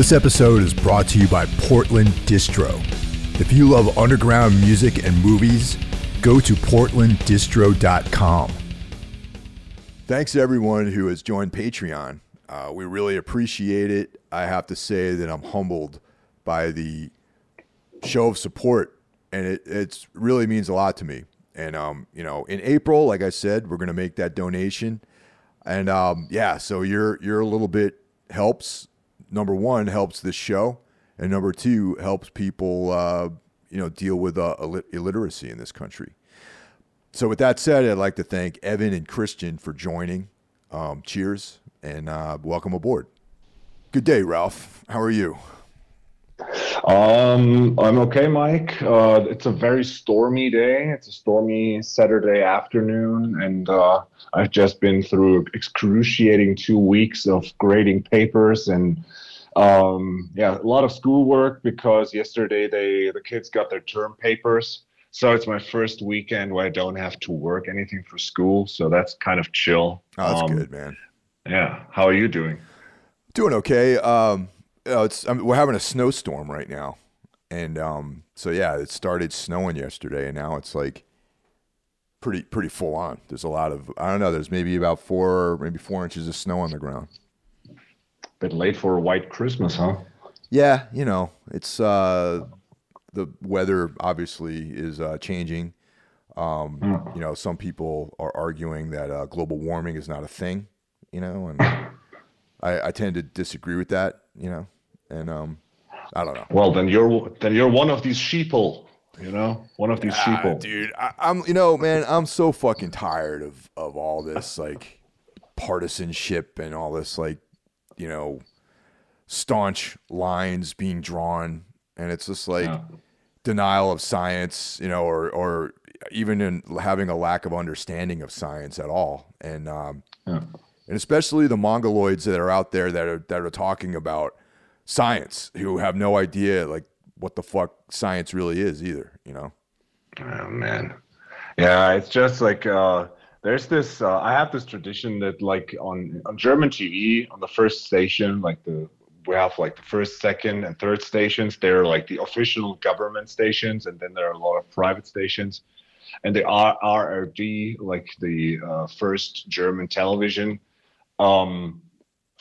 This episode is brought to you by Portland Distro. If you love underground music and movies, go to portlanddistro.com. Thanks to everyone who has joined Patreon. Uh, we really appreciate it. I have to say that I'm humbled by the show of support, and it it's really means a lot to me. And um, you know, in April, like I said, we're gonna make that donation, and um, yeah, so your your little bit helps. Number one helps this show, and number two helps people, uh, you know, deal with uh, illit- illiteracy in this country. So with that said, I'd like to thank Evan and Christian for joining. Um, cheers and uh, welcome aboard. Good day, Ralph. How are you? Um, I'm okay, Mike. Uh, it's a very stormy day. It's a stormy Saturday afternoon, and uh, I've just been through excruciating two weeks of grading papers and um, yeah, a lot of schoolwork because yesterday they the kids got their term papers. So it's my first weekend where I don't have to work anything for school. So that's kind of chill. Oh, that's Um, good, man. Yeah. How are you doing? Doing okay. Um, it's I mean, we're having a snowstorm right now, and um, so yeah, it started snowing yesterday, and now it's like pretty pretty full on. There's a lot of I don't know. There's maybe about four maybe four inches of snow on the ground. Bit late for a white Christmas, huh? Yeah, you know, it's uh, the weather obviously is uh, changing. Um, you know, some people are arguing that uh, global warming is not a thing. You know, and I, I tend to disagree with that. You know, and um, I don't know. Well, then you're then you're one of these sheeple. You know, one of these Ah, sheeple. dude, I, I'm you know, man, I'm so fucking tired of of all this like partisanship and all this like you know staunch lines being drawn, and it's just like Yeah. denial of science, you know, or or even in having a lack of understanding of science at all, and um, Yeah. and especially the mongoloids that are out there that are that are talking about science who have no idea like what the fuck science really is either, you know. Oh man, yeah, it's just like uh, there's this. Uh, I have this tradition that like on on German TV on the first station, like the we have like the first, second, and third stations. They're like the official government stations, and then there are a lot of private stations. And the ARD, like the uh, first German television, um,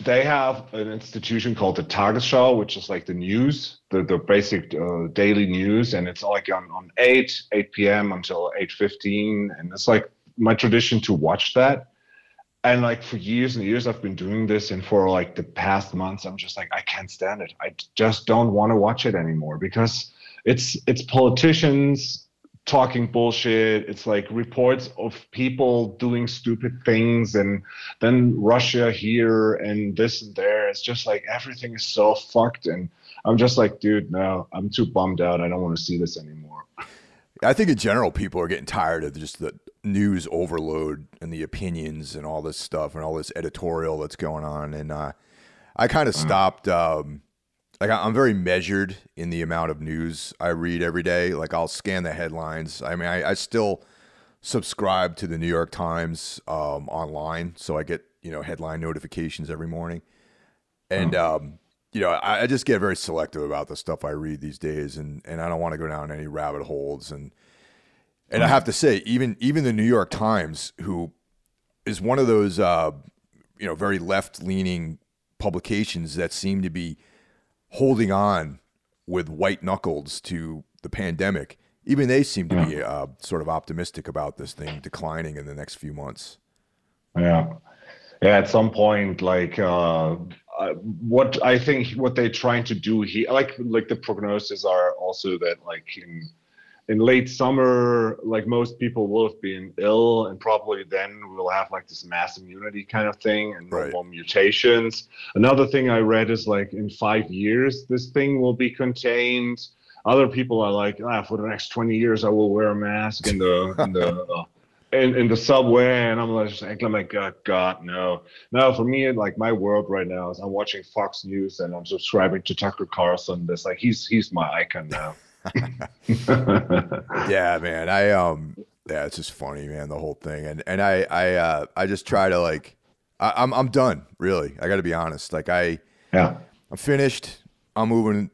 they have an institution called the Tagesschau, which is like the news, the, the basic uh, daily news, and it's like on, on 8, 8 p.m. until 8.15, and it's like my tradition to watch that. And like for years and years, I've been doing this, and for like the past months, I'm just like, I can't stand it. I just don't want to watch it anymore because it's it's politicians talking bullshit. It's like reports of people doing stupid things, and then Russia here and this and there. It's just like everything is so fucked, and I'm just like, dude, no, I'm too bummed out. I don't want to see this anymore. I think in general, people are getting tired of just the news overload and the opinions and all this stuff and all this editorial that's going on. And uh, I kind of stopped. Um, like I'm very measured in the amount of news I read every day. Like I'll scan the headlines. I mean, I, I still subscribe to the New York Times um, online, so I get you know headline notifications every morning. And um, you know, I, I just get very selective about the stuff I read these days, and and I don't want to go down any rabbit holes. And and I have to say, even even the New York Times, who is one of those uh, you know very left leaning publications that seem to be holding on with white knuckles to the pandemic. Even they seem to be uh, sort of optimistic about this thing declining in the next few months. Yeah. Yeah, at some point, like uh, uh, what I think what they're trying to do here, like like the prognoses are also that like in in late summer, like most people will have been ill, and probably then we'll have like this mass immunity kind of thing and Right. more mutations. Another thing I read is like in five years, this thing will be contained. Other people are like, ah, for the next 20 years, I will wear a mask in the in the uh, in, in the subway, and I'm like, like, oh my god, God, no, no. For me, like my world right now is I'm watching Fox News and I'm subscribing to Tucker Carlson. This like he's he's my icon now. Yeah, man. I um yeah, it's just funny, man, the whole thing. And and I I uh I just try to like I, I'm I'm done, really. I gotta be honest. Like I yeah, I'm finished. I'm moving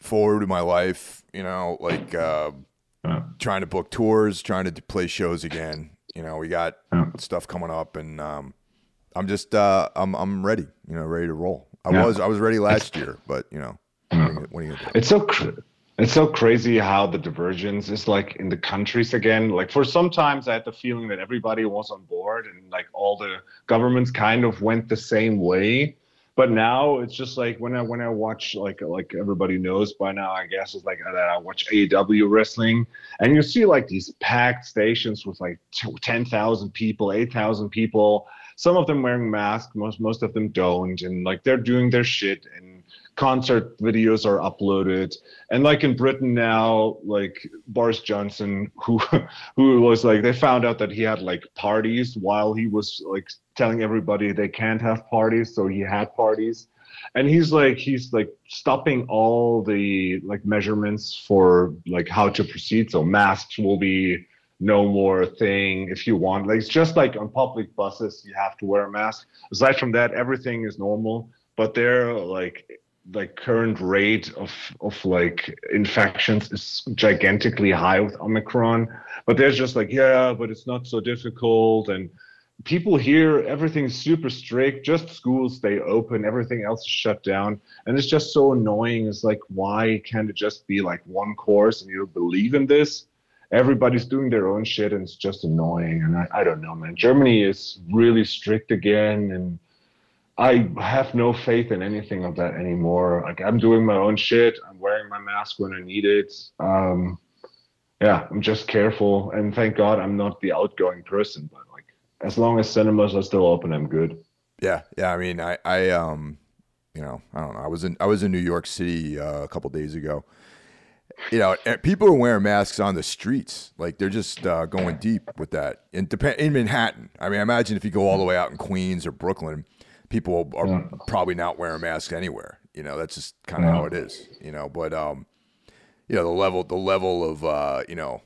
forward with my life. You know, like uh, Yeah. trying to book tours, trying to play shows again. You know, we got Yeah. stuff coming up, and um, I'm just uh, I'm I'm ready. You know, ready to roll. I Yeah. was I was ready last year, but you know, what are you, gonna- are you? It's so cr- it's so crazy how the divergence is like in the countries again. Like for sometimes I had the feeling that everybody was on board and like all the governments kind of went the same way. But now it's just like when I when I watch like like everybody knows by now I guess it's like uh, that I watch AEW wrestling and you see like these packed stations with like ten thousand people, eight thousand people. Some of them wearing masks, most most of them don't, and like they're doing their shit and concert videos are uploaded. And like in britain now like boris johnson who who was like they found out that he had like parties while he was like telling everybody they can't have parties so he had parties. And he's like he's like stopping all the like measurements for like how to proceed. So masks will be no more thing if you want. Like it's just like on public buses you have to wear a mask. Aside from that everything is normal. But they're like like current rate of of like infections is gigantically high with omicron but there's just like yeah but it's not so difficult. And people here everything's super strict just schools stay open everything else is shut down. And it's just so annoying. It's like why can't it just be like one course and you believe in this? Everybody's doing their own shit and it's just annoying. And i, I don't know man. Germany is really strict again and I have no faith in anything of that anymore. Like I'm doing my own shit. I'm wearing my mask when I need it. Um, yeah, I'm just careful, and thank God I'm not the outgoing person. But like, as long as cinemas are still open, I'm good. Yeah, yeah. I mean, I, I, um, you know, I don't know. I was in, I was in New York City uh, a couple days ago. You know, people are wearing masks on the streets. Like they're just uh, going deep with that. In depend in Manhattan. I mean, imagine if you go all the way out in Queens or Brooklyn, people are Yeah. probably not wearing masks anywhere. You know, that's just kind of Yeah. how it is. You know, but um, you know, the level, the level of uh, you know,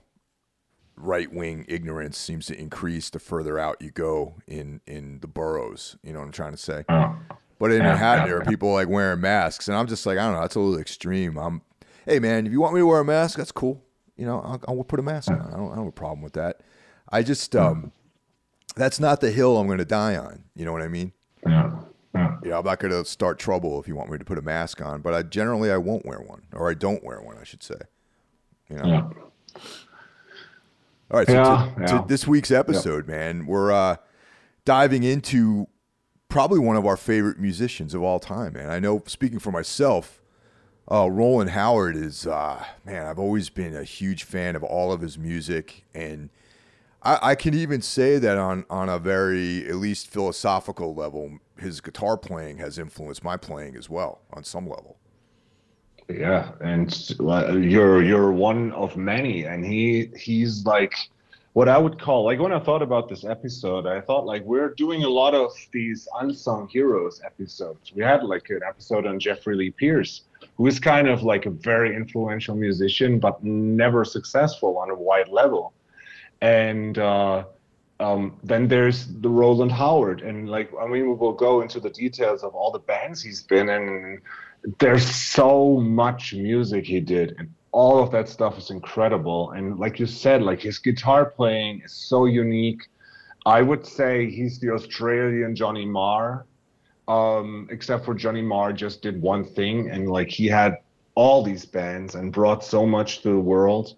right wing ignorance seems to increase the further out you go in in the boroughs. You know what I'm trying to say? Oh, But in Manhattan, yeah, there are people like wearing masks, and I'm just like, I don't know, that's a little extreme. I'm, hey man, if you want me to wear a mask, that's cool. You know, I'll, I'll put a mask on. I don't, I don't have a problem with that. I just, um, that's not the hill I'm going to die on. You know what I mean? Yeah, yeah. You know, I'm not going to start trouble if you want me to put a mask on, but I generally I won't wear one, or I don't wear one, I should say. You know. yeah. All right, so Yeah, to, yeah. to this week's episode, man, we're uh, diving into probably one of our favorite musicians of all time, man. I know, speaking for myself, uh, Rowland Howard is, uh, man, I've always been a huge fan of all of his music, and I, I can even say that on on a very, at least philosophical level, his guitar playing has influenced my playing as well on some level. Yeah, and uh, you're you're one of many, and he he's like what I would call like when I thought about this episode, I thought like we're doing a lot of these unsung heroes episodes. We had like an episode on Jeffrey Lee Pierce, who is kind of like a very influential musician, but never successful on a wide level. And uh, um, then there's the Rowland Howard, and like I mean, we will go into the details of all the bands he's been in. There's so much music he did, and all of that stuff is incredible. And like you said, like his guitar playing is so unique. I would say he's the Australian Johnny Marr, um, except for Johnny Marr just did one thing, and like he had all these bands and brought so much to the world.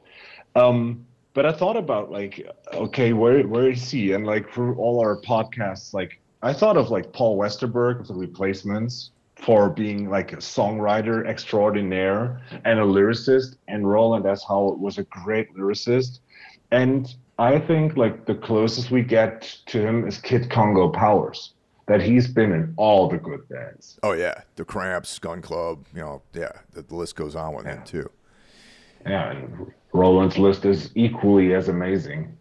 Um, but I thought about like, okay, where where is he? And like for all our podcasts, like I thought of like Paul Westerberg of the Replacements for being like a songwriter extraordinaire and a lyricist, and Rowland S. Howard was a great lyricist. And I think like the closest we get to him is Kid Congo Powers, that he's been in all the good bands. Oh yeah, the Cramps, Gun Club, you know, yeah, the, the list goes on with him too. Yeah, and Rowland's list is equally as amazing.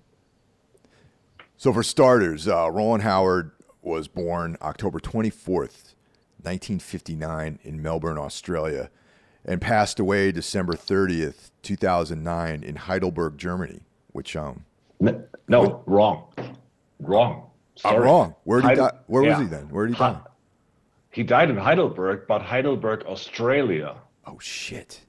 So, for starters, uh, Rowland Howard was born October 24th, 1959, in Melbourne, Australia, and passed away December 30th, 2009, in Heidelberg, Germany. Which um, No, wrong. Wrong. I'm wrong. Where did he Heidel- die? Where yeah. was he then? Where did he die? He died in Heidelberg, but Heidelberg, Australia. Oh shit.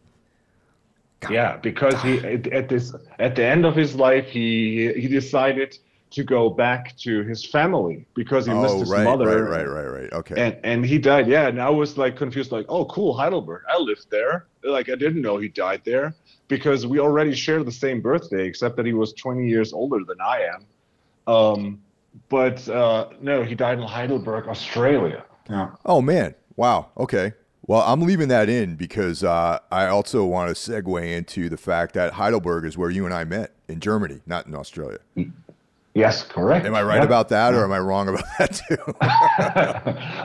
Yeah, because he at, at this at the end of his life he he decided to go back to his family because he missed Oh his right, mother. right, right, right, right. Okay. And and he died. Yeah, and I was like confused, like, oh, cool, Heidelberg. I lived there. Like I didn't know he died there because we already share the same birthday, except that he was 20 years older than I am. Um, but uh, no, he died in Heidelberg, Australia. Yeah. Oh man! Wow. Okay. Well, I'm leaving that in because uh, I also want to segue into the fact that Heidelberg is where you and I met in Germany, not in Australia. Yes, correct. Am I right about that, or am I wrong about that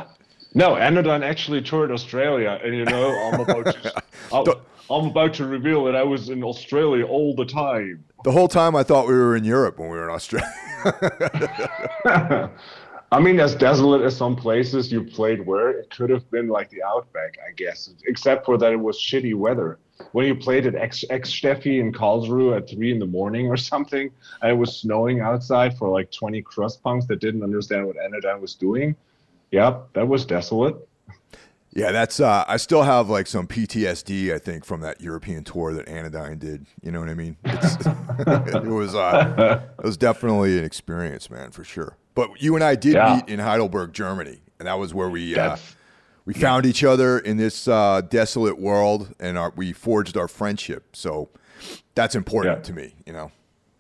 too? No, Anodyne actually toured Australia, and you know, I'm about to, I'm about to reveal that I was in Australia all the time. the whole time I thought we were in Europe when we were in Australia. I mean, as desolate as some places you played were, it could have been like the Outback, I guess, except for that it was shitty weather. When you played at Ex-Steffi in Karlsruhe at three in the morning or something, and it was snowing outside for like 20 crust punks that didn't understand what Anodyne was doing. Yep, that was desolate. yeah, that's. Uh, I still have like some PTSD. I think from that European tour that Anodyne did. You know what I mean? It was. Uh, it was definitely an experience, man, for sure. But you and I did Yeah. meet in Heidelberg, Germany, and that was where we. Uh, we found each other in this uh, desolate world and our, we forged our friendship so that's important Yeah. to me you know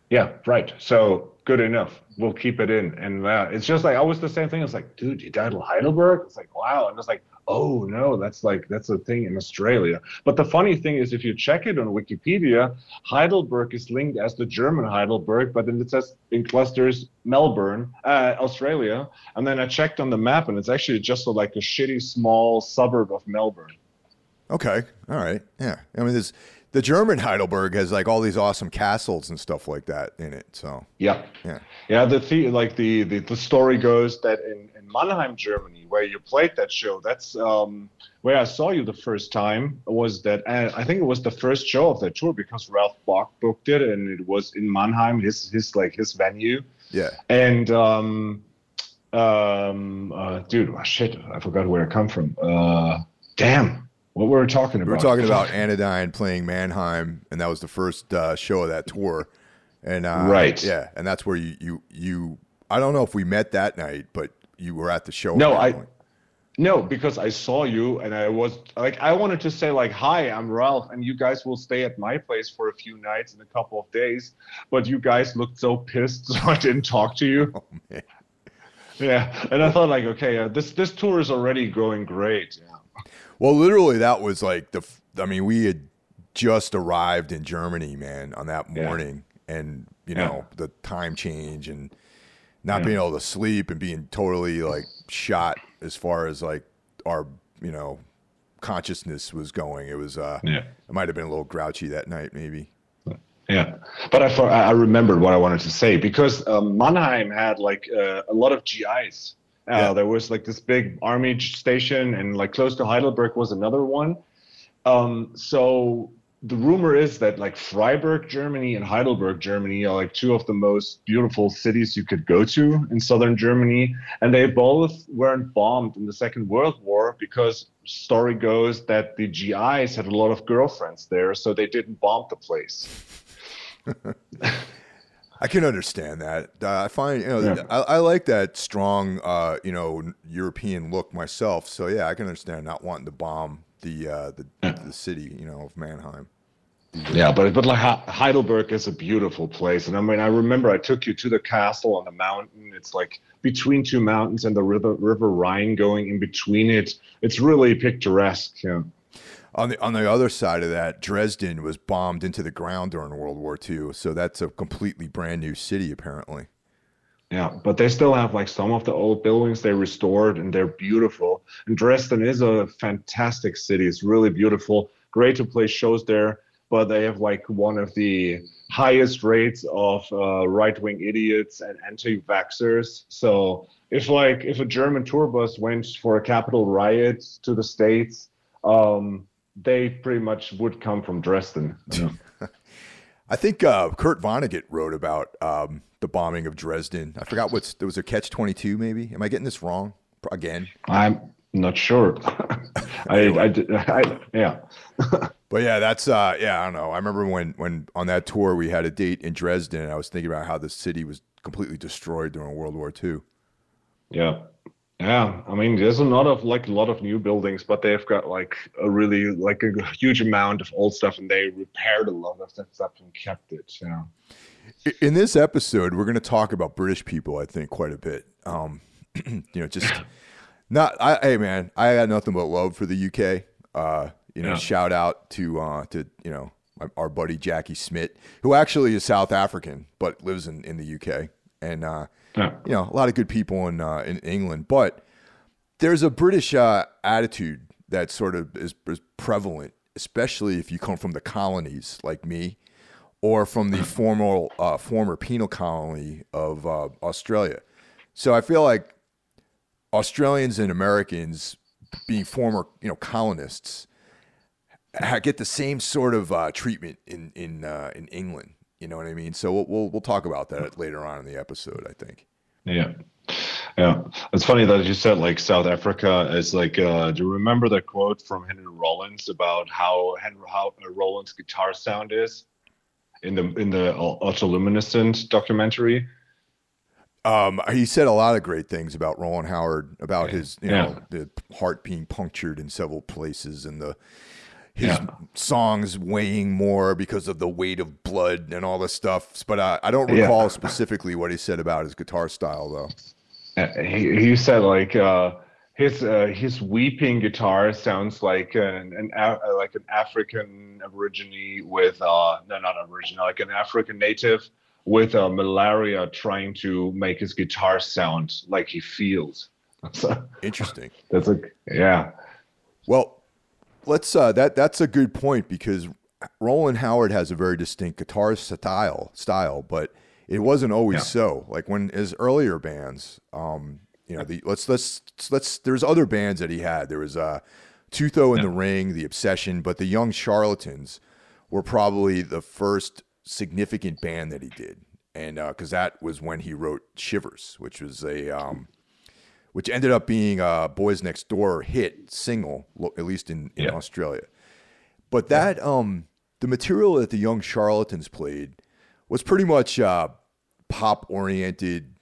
Yeah, right. So good enough. We'll keep it in. And uh, it's just like I was the same thing. It's like, dude, you died in Heidelberg. It's like, wow. And it's like, oh no, that's like that's a thing in Australia. But the funny thing is, if you check it on Wikipedia, Heidelberg is linked as the German Heidelberg, but then it says in clusters Melbourne, uh, Australia. And then I checked on the map, and it's actually just a, like a shitty small suburb of Melbourne. okay all right yeah i mean there's the german heidelberg has like all these awesome castles and stuff like that in it so Yeah. yeah Yeah, the, the like the, the the story goes that in, in Mannheim, Germany, where you played that show, that's um, where I saw you the first time. Was that and I think it was the first show of that tour because Ralph Bach booked it, and it was in Mannheim, his his like his venue. yeah And um, um, uh, dude, oh, shit, I forgot where I come from. Uh, damn, what we were talking about? we were talking about anodyne playing mannheim and that was the first uh, show of that tour and uh, Right. yeah and that's where you you you i don't know if we met that night but you were at the show No, I- point. No, because I saw you and I was like, I wanted to say like, hi, I'm Ralph, and you guys will stay at my place for a few nights in a couple of days. But you guys looked so pissed, so I didn't talk to you. oh man Yeah, and I thought like, okay, uh, this this tour is already going great. Yeah. Well, literally, that was like the. I mean, we had just arrived in Germany, man, on that Yeah. morning, and you Yeah. know the time change and not Yeah. being able to sleep and being totally like shot as far as like our you know consciousness was going. It was. uh Yeah. It might have been a little grouchy that night, maybe. Yeah, but I for, I I remembered what I wanted to say because um, Mannheim had like uh, a lot of GIs. Uh, Yeah. There was like this big army station, and like close to Heidelberg was another one. Um, so the rumor is that like Freiburg, Germany, and Heidelberg, Germany, are like two of the most beautiful cities you could go to in southern Germany, and they both weren't bombed in the Second World War because story goes that the GIs had a lot of girlfriends there, so they didn't bomb the place. I can understand that. Uh, I find you know Yeah. I, I like that strong uh, you know European look myself. So yeah, I can understand not wanting to bomb the uh, the, the city you know of Mannheim. Yeah, but but like Heidelberg is a beautiful place, and I mean I remember I took you to the castle on the mountain. It's like between two mountains and the river River Rhine going in between it. It's really picturesque. Yeah. On the on the other side of that, Dresden was bombed into the ground during World War II. So that's a completely brand new city apparently. Yeah, but they still have like some of the old buildings they restored and they're beautiful. And Dresden is a fantastic city. It's really beautiful. Great to play shows there, but they have like one of the highest rates of uh, right-wing idiots and anti-vaxxers. So if like if a German tour bus went for a capital riot to the states, um, they pretty much would come from Dresden. I think uh, Kurt Vonnegut wrote about um, the bombing of Dresden. I forgot what's there was a catch twenty two maybe. Am I getting this wrong again? I'm not sure. I, I, I, yeah. but yeah, that's uh, yeah. I don't know. I remember when when on that tour we had a date in Dresden, and I was thinking about how the city was completely destroyed during World War II. Yeah, yeah. I mean, there's a lot of like a lot of new buildings, but they've got like a really like a huge amount of old stuff, and they repaired a lot of that stuff and kept it. Yeah. In this episode, we're going to talk about British people. I think quite a bit. Um, you know, just not. I, hey, man, I got nothing but love for the UK. Uh, you know, yeah. shout out to uh, to you know our buddy Jackie Smith, who actually is South African but lives in, in the UK, and uh, yeah. you know a lot of good people in uh, in England. But there's a British uh, attitude that sort of is, is, prevalent, especially if you come from the colonies like me, or from the former uh, former penal colony of uh, Australia. So I feel like Australians and Americans, being former you know colonists, get the same sort of uh, treatment in in uh, in England. You know what I mean? So we'll, we'll, we'll talk about that later on in the episode. I think. Yeah. Yeah, it's funny that you said like South Africa is like. Uh, do you remember the quote from Henry Rollins about how Henry how uh, Rollins' guitar sound is in the in the Autoluminescent documentary? Um, he said a lot of great things about Rowland Howard, about his you yeah. know the heart being punctured in several places and the his yeah. songs weighing more because of the weight of blood and all this stuff. But uh, I don't recall yeah. specifically what he said about his guitar style, though. Uh, he, he said like uh, his uh, his weeping guitar sounds like an, an uh, like an African aborigine with uh no not aborigine like an African native with uh, malaria trying to make his guitar sound like he feels. Interesting. That's like yeah. Well, let's uh, that that's a good point because Rowland Howard has a very distinct guitar style style, but it wasn't always yeah. so. Like when his earlier bands, um, you know, the let's let's let's there's other bands that he had. There was uh Tootho and yeah. the Ring, The Obsession, but the Young Charlatans were probably the first significant band that he did. And because uh, that was when he wrote Shivers, which was a um, which ended up being a Boys Next Door hit single, at least in, in yeah. Australia. But that yeah. um, the material that the Young Charlatans played was pretty much uh, pop oriented,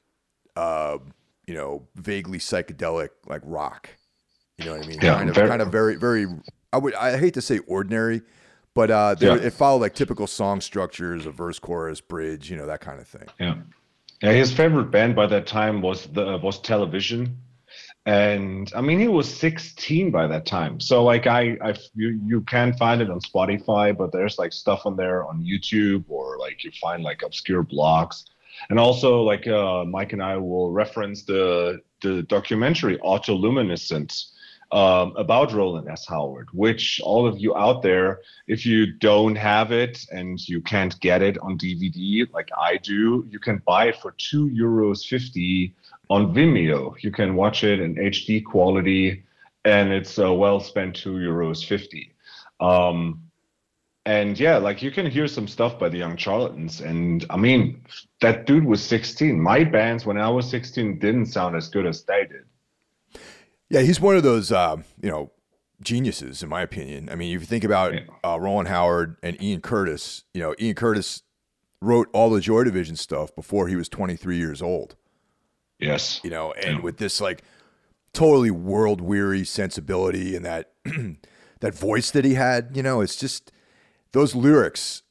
uh, you know, vaguely psychedelic like rock. You know what I mean? Yeah, kind of, very, kind of very, very. I would. I hate to say ordinary, but uh, yeah. it followed like typical song structures, a verse, chorus, bridge, you know, that kind of thing. Yeah. Yeah, his favorite band by that time was the was Television, and I mean he was 16 by that time. So like I, I you you can find it on Spotify, but there's like stuff on there on YouTube or like you find like obscure blogs, and also like uh, Mike and I will reference the the documentary Autoluminescent um, about Rowland S. Howard, which all of you out there, if you don't have it and you can't get it on DVD like I do, you can buy it for two euros fifty on Vimeo. You can watch it in HD quality, and it's a well spent two euros fifty. Um, and yeah, like you can hear some stuff by the Young Charlatans, and I mean, that dude was 16. My bands when I was 16 didn't sound as good as they did. Yeah, he's one of those, uh, you know, geniuses, in my opinion. I mean, if you think about uh, Rowland Howard and Ian Curtis, you know, Ian Curtis wrote all the Joy Division stuff before he was 23 years old. Yes. You know, and yeah. with this like totally world weary sensibility and that that voice that he had, you know, it's just those lyrics.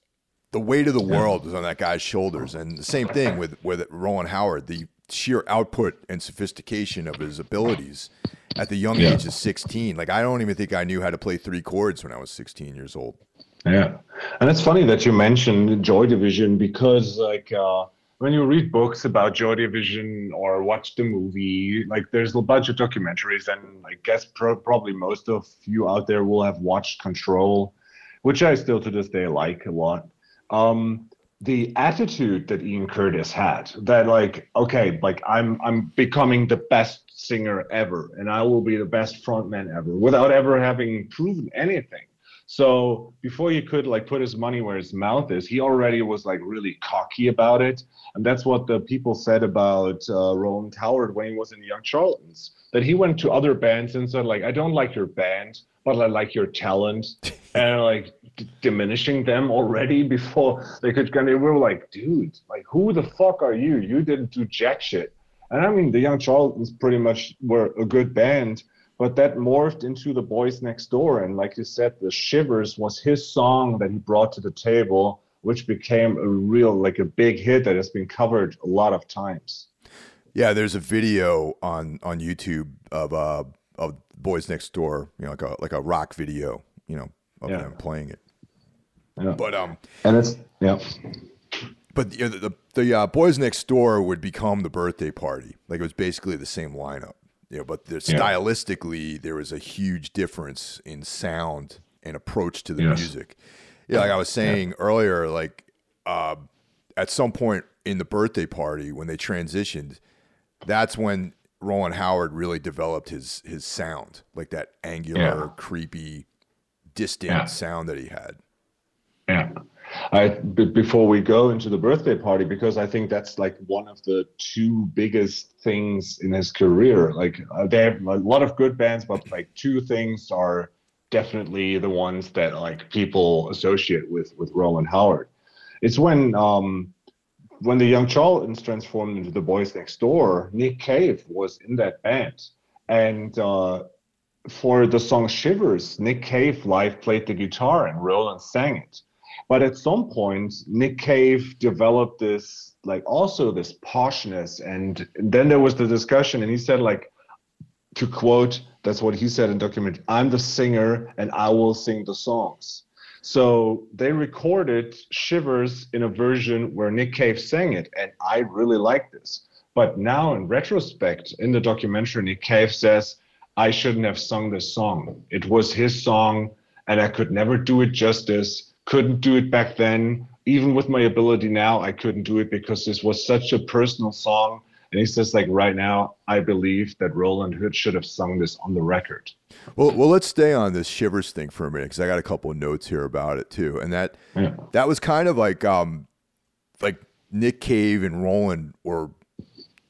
The weight of the world is on that guy's shoulders, and the same thing with with Rowland Howard. The sheer output and sophistication of his abilities at the young yeah. age of 16. Like I don't even think I knew how to play three chords when I was 16 years old. Yeah. And it's funny that you mentioned Joy Division because like uh, when you read books about Joy Division or watch the movie, like there's a bunch of documentaries and I guess pro- probably most of you out there will have watched Control, which I still to this day like a lot. Um, the attitude that Ian Curtis had that like okay like I'm I'm becoming the best singer ever and I will be the best frontman ever without ever having proven anything So before he could like put his money where his mouth is, he already was like really cocky about it, and that's what the people said about uh, Rowland Howard when he was in the Young Charlatans. That he went to other bands and said like, I don't like your band, but I like your talent, and like d- diminishing them already before they could. And they were like, dude, like who the fuck are you? You didn't do jack shit. And I mean, the Young Charlatans pretty much were a good band but that morphed into the boys next door and like you said the shivers was his song that he brought to the table which became a real like a big hit that has been covered a lot of times yeah there's a video on on youtube of uh of boys next door you know like a like a rock video you know of yeah. them playing it yeah. but um and it's yeah but the the, the uh, boys next door would become the birthday party like it was basically the same lineup you know, but the, stylistically, there was a huge difference in sound and approach to the yes. music. Yeah, like I was saying yeah. earlier, like uh, at some point in the birthday party when they transitioned, that's when Rowland Howard really developed his his sound, like that angular, yeah. creepy, distant yeah. sound that he had. Yeah. I, b- before we go into the birthday party, because I think that's like one of the two biggest things in his career. Like uh, they have a lot of good bands, but like two things are definitely the ones that like people associate with with Rowland Howard. It's when um, when the Young Charlatans transformed into the Boys Next Door, Nick Cave was in that band, and uh, for the song Shivers, Nick Cave live played the guitar and Rowland sang it but at some point, Nick Cave developed this, like, also this poshness. And then there was the discussion, and he said, like, to quote, that's what he said in document, I'm the singer and I will sing the songs. So they recorded Shivers in a version where Nick Cave sang it, and I really like this. But now, in retrospect, in the documentary, Nick Cave says, I shouldn't have sung this song. It was his song, and I could never do it justice couldn't do it back then. Even with my ability now, I couldn't do it because this was such a personal song. And he says, like right now, I believe that Rowland Hood should have sung this on the record. Well, well, let's stay on this Shivers thing for a minute because I got a couple of notes here about it too. And that yeah. that was kind of like um like Nick Cave and Rowland were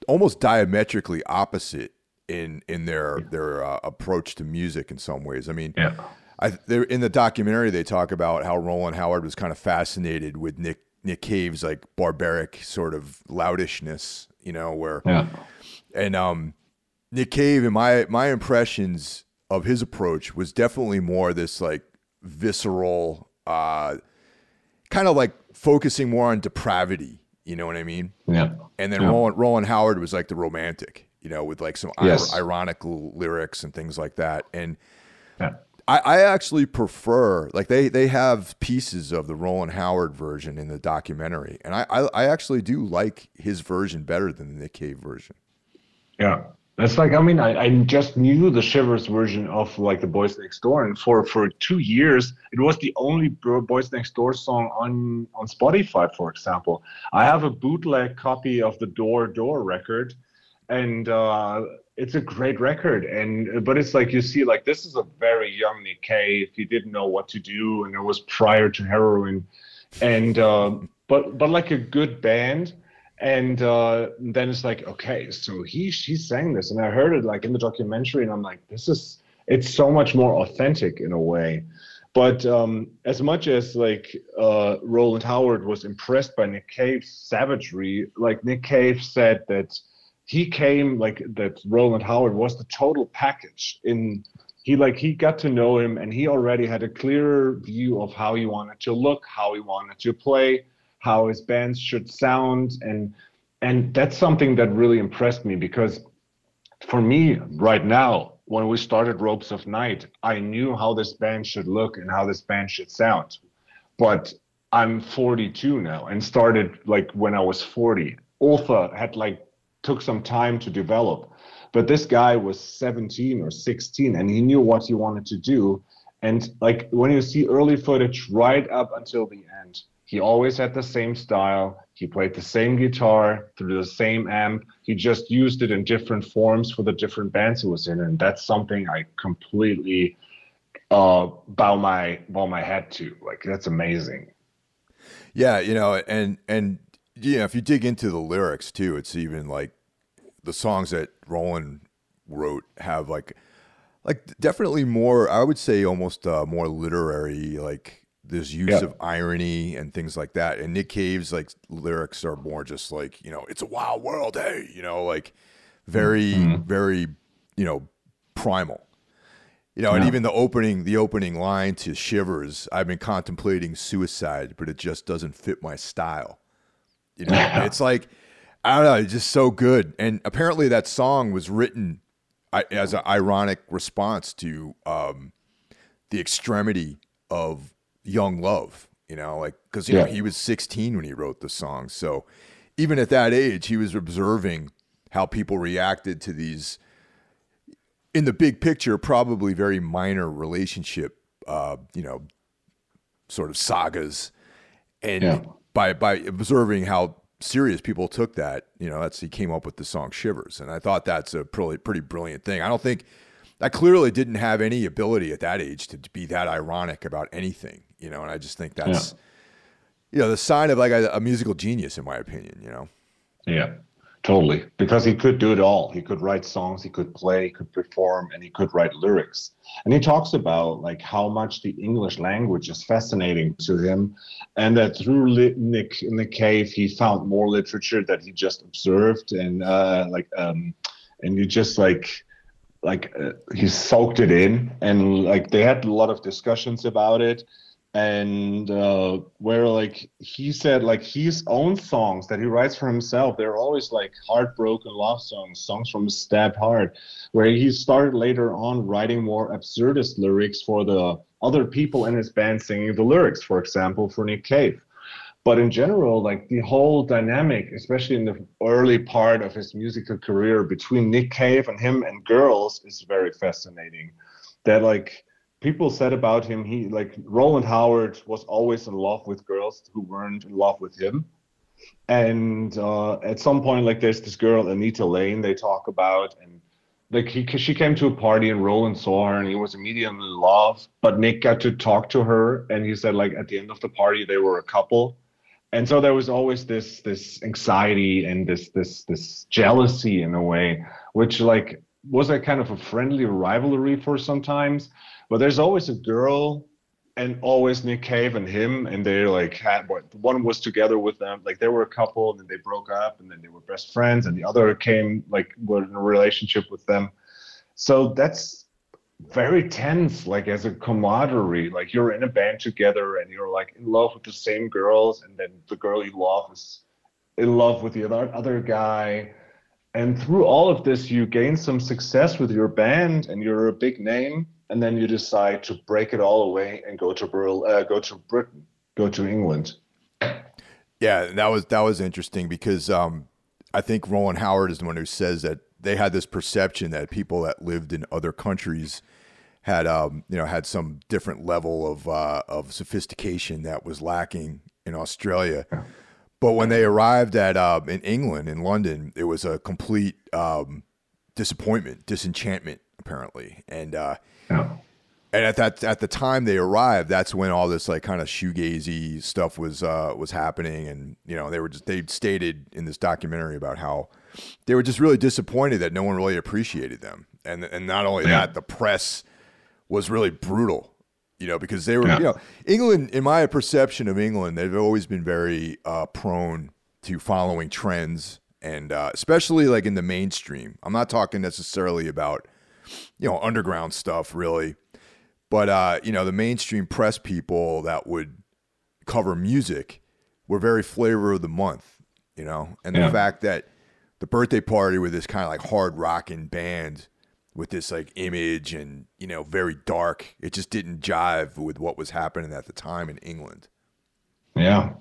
almost diametrically opposite in in their their uh, approach to music in some ways. I mean, yeah. I there in the documentary they talk about how Rowland Howard was kind of fascinated with Nick Nick Cave's like barbaric sort of loudishness, you know, where yeah. and um Nick Cave and my my impressions of his approach was definitely more this like visceral uh kind of like focusing more on depravity, you know what I mean? Yeah. And then yeah. Rowland, Rowland Howard was like the romantic, you know, with like some yes. ir- ironic lyrics and things like that. And yeah. I, I actually prefer like they they have pieces of the Rowland Howard version in the documentary, and I, I, I actually do like his version better than the Nick Cave version. Yeah, that's like I mean I, I just knew the Shivers version of like the Boys Next Door, and for for two years it was the only Boys Next Door song on on Spotify, for example. I have a bootleg copy of the Door Door record, and uh, it's a great record. And but it's like you see like this is a very young nick cave he didn't know what to do and it was prior to heroin. And uh, but but like a good band. And uh, then it's like okay so he she sang this. And i heard it like in the documentary and i'm like this is it's so much more authentic in a way. But um, as much as like uh, Rowland Howard was impressed by Nick Cave's savagery, like Nick Cave said that he came like that Rowland Howard was the total package in he like he got to know him and he already had a clear view of how he wanted to look, how he wanted to play, how his bands should sound and and that's something that really impressed me because for me right now when we started Ropes of Night, I knew how this band should look and how this band should sound. But I'm 42 now and started like when I was 40. Ultha had like took some time to develop. But this guy was 17 or 16 and he knew what he wanted to do. And like when you see early footage right up until the end, he always had the same style. He played the same guitar through the same amp. He just used it in different forms for the different bands he was in. And that's something I completely uh, bow my bow my head to. Like that's amazing. Yeah, you know, and and yeah, if you dig into the lyrics too, it's even like the songs that Rowland wrote have like like definitely more. I would say almost uh, more literary, like this use yeah. of irony and things like that. And Nick Cave's like lyrics are more just like you know, it's a wild world, hey, you know, like very mm-hmm. very you know primal. You know, yeah. and even the opening, the opening line to Shivers, I've been contemplating suicide, but it just doesn't fit my style. You know, yeah. it's like I don't know, it's just so good. And apparently, that song was written as an ironic response to um, the extremity of young love. You know, like because you yeah. know he was 16 when he wrote the song, so even at that age, he was observing how people reacted to these in the big picture, probably very minor relationship, uh, you know, sort of sagas, and yeah. By by observing how serious people took that, you know, that's he came up with the song "Shivers," and I thought that's a pretty pretty brilliant thing. I don't think I clearly didn't have any ability at that age to be that ironic about anything, you know, and I just think that's. Yeah. You know, the sign of like a, a musical genius, in my opinion. You know. Yeah. Totally, because he could do it all. He could write songs, he could play, he could perform, and he could write lyrics. And he talks about like how much the English language is fascinating to him, and that through Nick in the cave he found more literature that he just observed and uh, like um, and you just like like uh, he soaked it in, and like they had a lot of discussions about it and uh, where like he said like his own songs that he writes for himself they're always like heartbroken love songs songs from stabbed heart where he started later on writing more absurdist lyrics for the other people in his band singing the lyrics for example for nick cave. But in general like the whole dynamic especially in the early part of his musical career between nick cave and him and girls is very fascinating. That like people said about him he like rowland howard was always in love with girls who weren't in love with him. And uh, at some point like there's this girl anita lane they talk about and like he she came to a party and rowland saw her and he was immediately in love. But nick got to talk to her and he said like at the end of the party they were a couple. And so there was always this this anxiety and this this this jealousy in a way which like was a kind of a friendly rivalry for sometimes but there's always a girl and always Nick Cave and him, and they're like had what one was together with them, like they were a couple, and then they broke up, and then they were best friends, and the other came like were in a relationship with them. So that's very tense, like as a camaraderie. Like you're in a band together, and you're like in love with the same girls, and then the girl you love is in love with the other other guy. And through all of this, you gain some success with your band, and you're a big name and then you decide to break it all away and go to uh, go to Britain, go to England. Yeah, that was that was interesting because um, I think Rowland Howard is the one who says that they had this perception that people that lived in other countries had um, you know had some different level of uh, of sophistication that was lacking in Australia. But when they arrived at uh, in England in London, it was a complete um, disappointment, disenchantment apparently, and uh, yeah. And at that at the time they arrived, that's when all this like kind of shoegazy stuff was uh, was happening, and you know they were just they stated in this documentary about how they were just really disappointed that no one really appreciated them, and and not only yeah. that, the press was really brutal, you know, because they were yeah. you know England, in my perception of England, they've always been very uh, prone to following trends, and uh, especially like in the mainstream. I'm not talking necessarily about you know, underground stuff really. But uh, you know, the mainstream press people that would cover music were very flavor of the month, you know, and yeah. the fact that the birthday party with this kind of like hard rocking band with this like image and you know very dark. It just didn't jive with what was happening at the time in england. Yeah.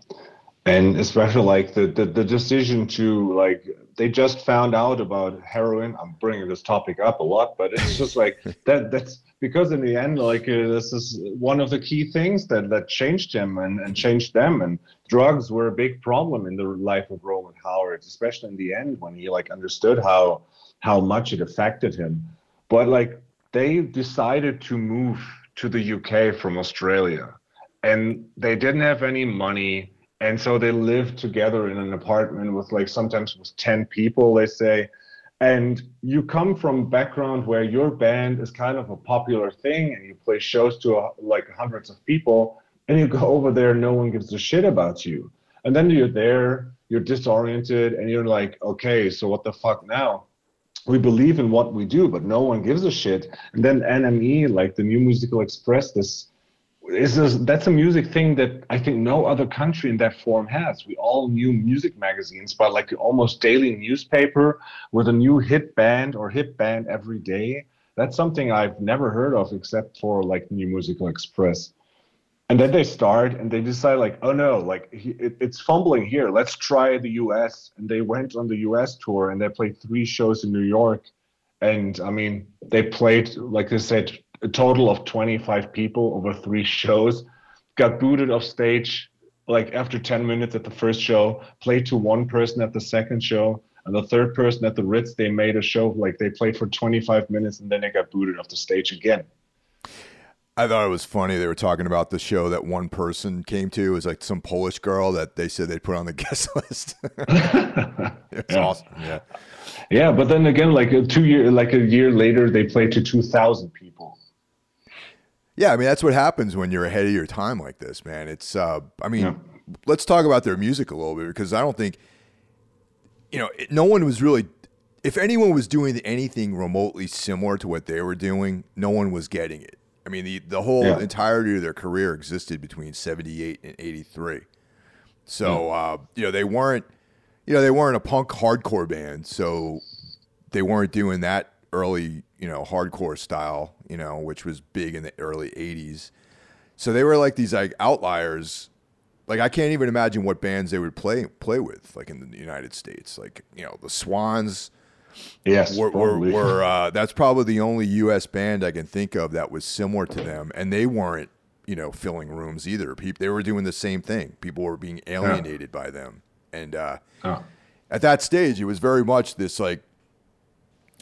And especially like the, the, the decision to like they just found out about heroin. I'm bringing this topic up a lot but it's just like that that's because in the end like uh, this is one of the key things that that changed him and, and changed them. And drugs were a big problem in the life of rowland howard especially in the end when he like understood how how much it affected him but like they decided to move to the UK from Australia, and they didn't have any money, and so they lived together in an apartment with like sometimes with ten people, they say. And you come from background where your band is kind of a popular thing, and you play shows to like hundreds of people, and you go over there, no one gives a shit about you, and then you're there, you're disoriented, and you're like, okay, so what the fuck now? We believe in what we do, but no one gives a shit. And then NME, like the New Musical Express, this is this, that's a music thing that I think no other country in that form has. We all knew music magazines, but like the almost daily newspaper with a new hit band or hit band every day. That's something I've never heard of except for like New Musical Express and then they start and they decide like oh no like he, it, it's fumbling here. Let's try the us and they went on the us tour and they played three shows in new york. And i mean they played like i said a total of 25 people over three shows got booted off stage like after 10 minutes at the first show played to one person at the second show and the third person at the ritz they made a show like they played for 25 minutes and then they got booted off the stage again I thought it was funny. They were talking about the show that one person came to. It was like some Polish girl that they said they'd put on the guest list. it's yeah. awesome. Yeah. Yeah, but then again, like a two year, like a year later, they played to two thousand people. Yeah, I mean that's what happens when you're ahead of your time like this, man. It's, uh, I mean, yeah. let's talk about their music a little bit because I don't think, you know, it, no one was really. If anyone was doing anything remotely similar to what they were doing, no one was getting it. I mean, the, the whole yeah. entirety of their career existed between 78 and 83. So, uh, you know, they weren't, you know, they weren't a punk hardcore band. So they weren't doing that early, you know, hardcore style, you know, which was big in the early 80s. So they were like these like outliers. Like I can't even imagine what bands they would play play with, like in the United States. Like you know, the Swans, Yes, we're, we're, we're uh, that's probably the only U.S. band I can think of that was similar to them, and they weren't, you know, filling rooms either. People, they were doing the same thing. People were being alienated yeah. by them, and uh, oh. at that stage, it was very much this like,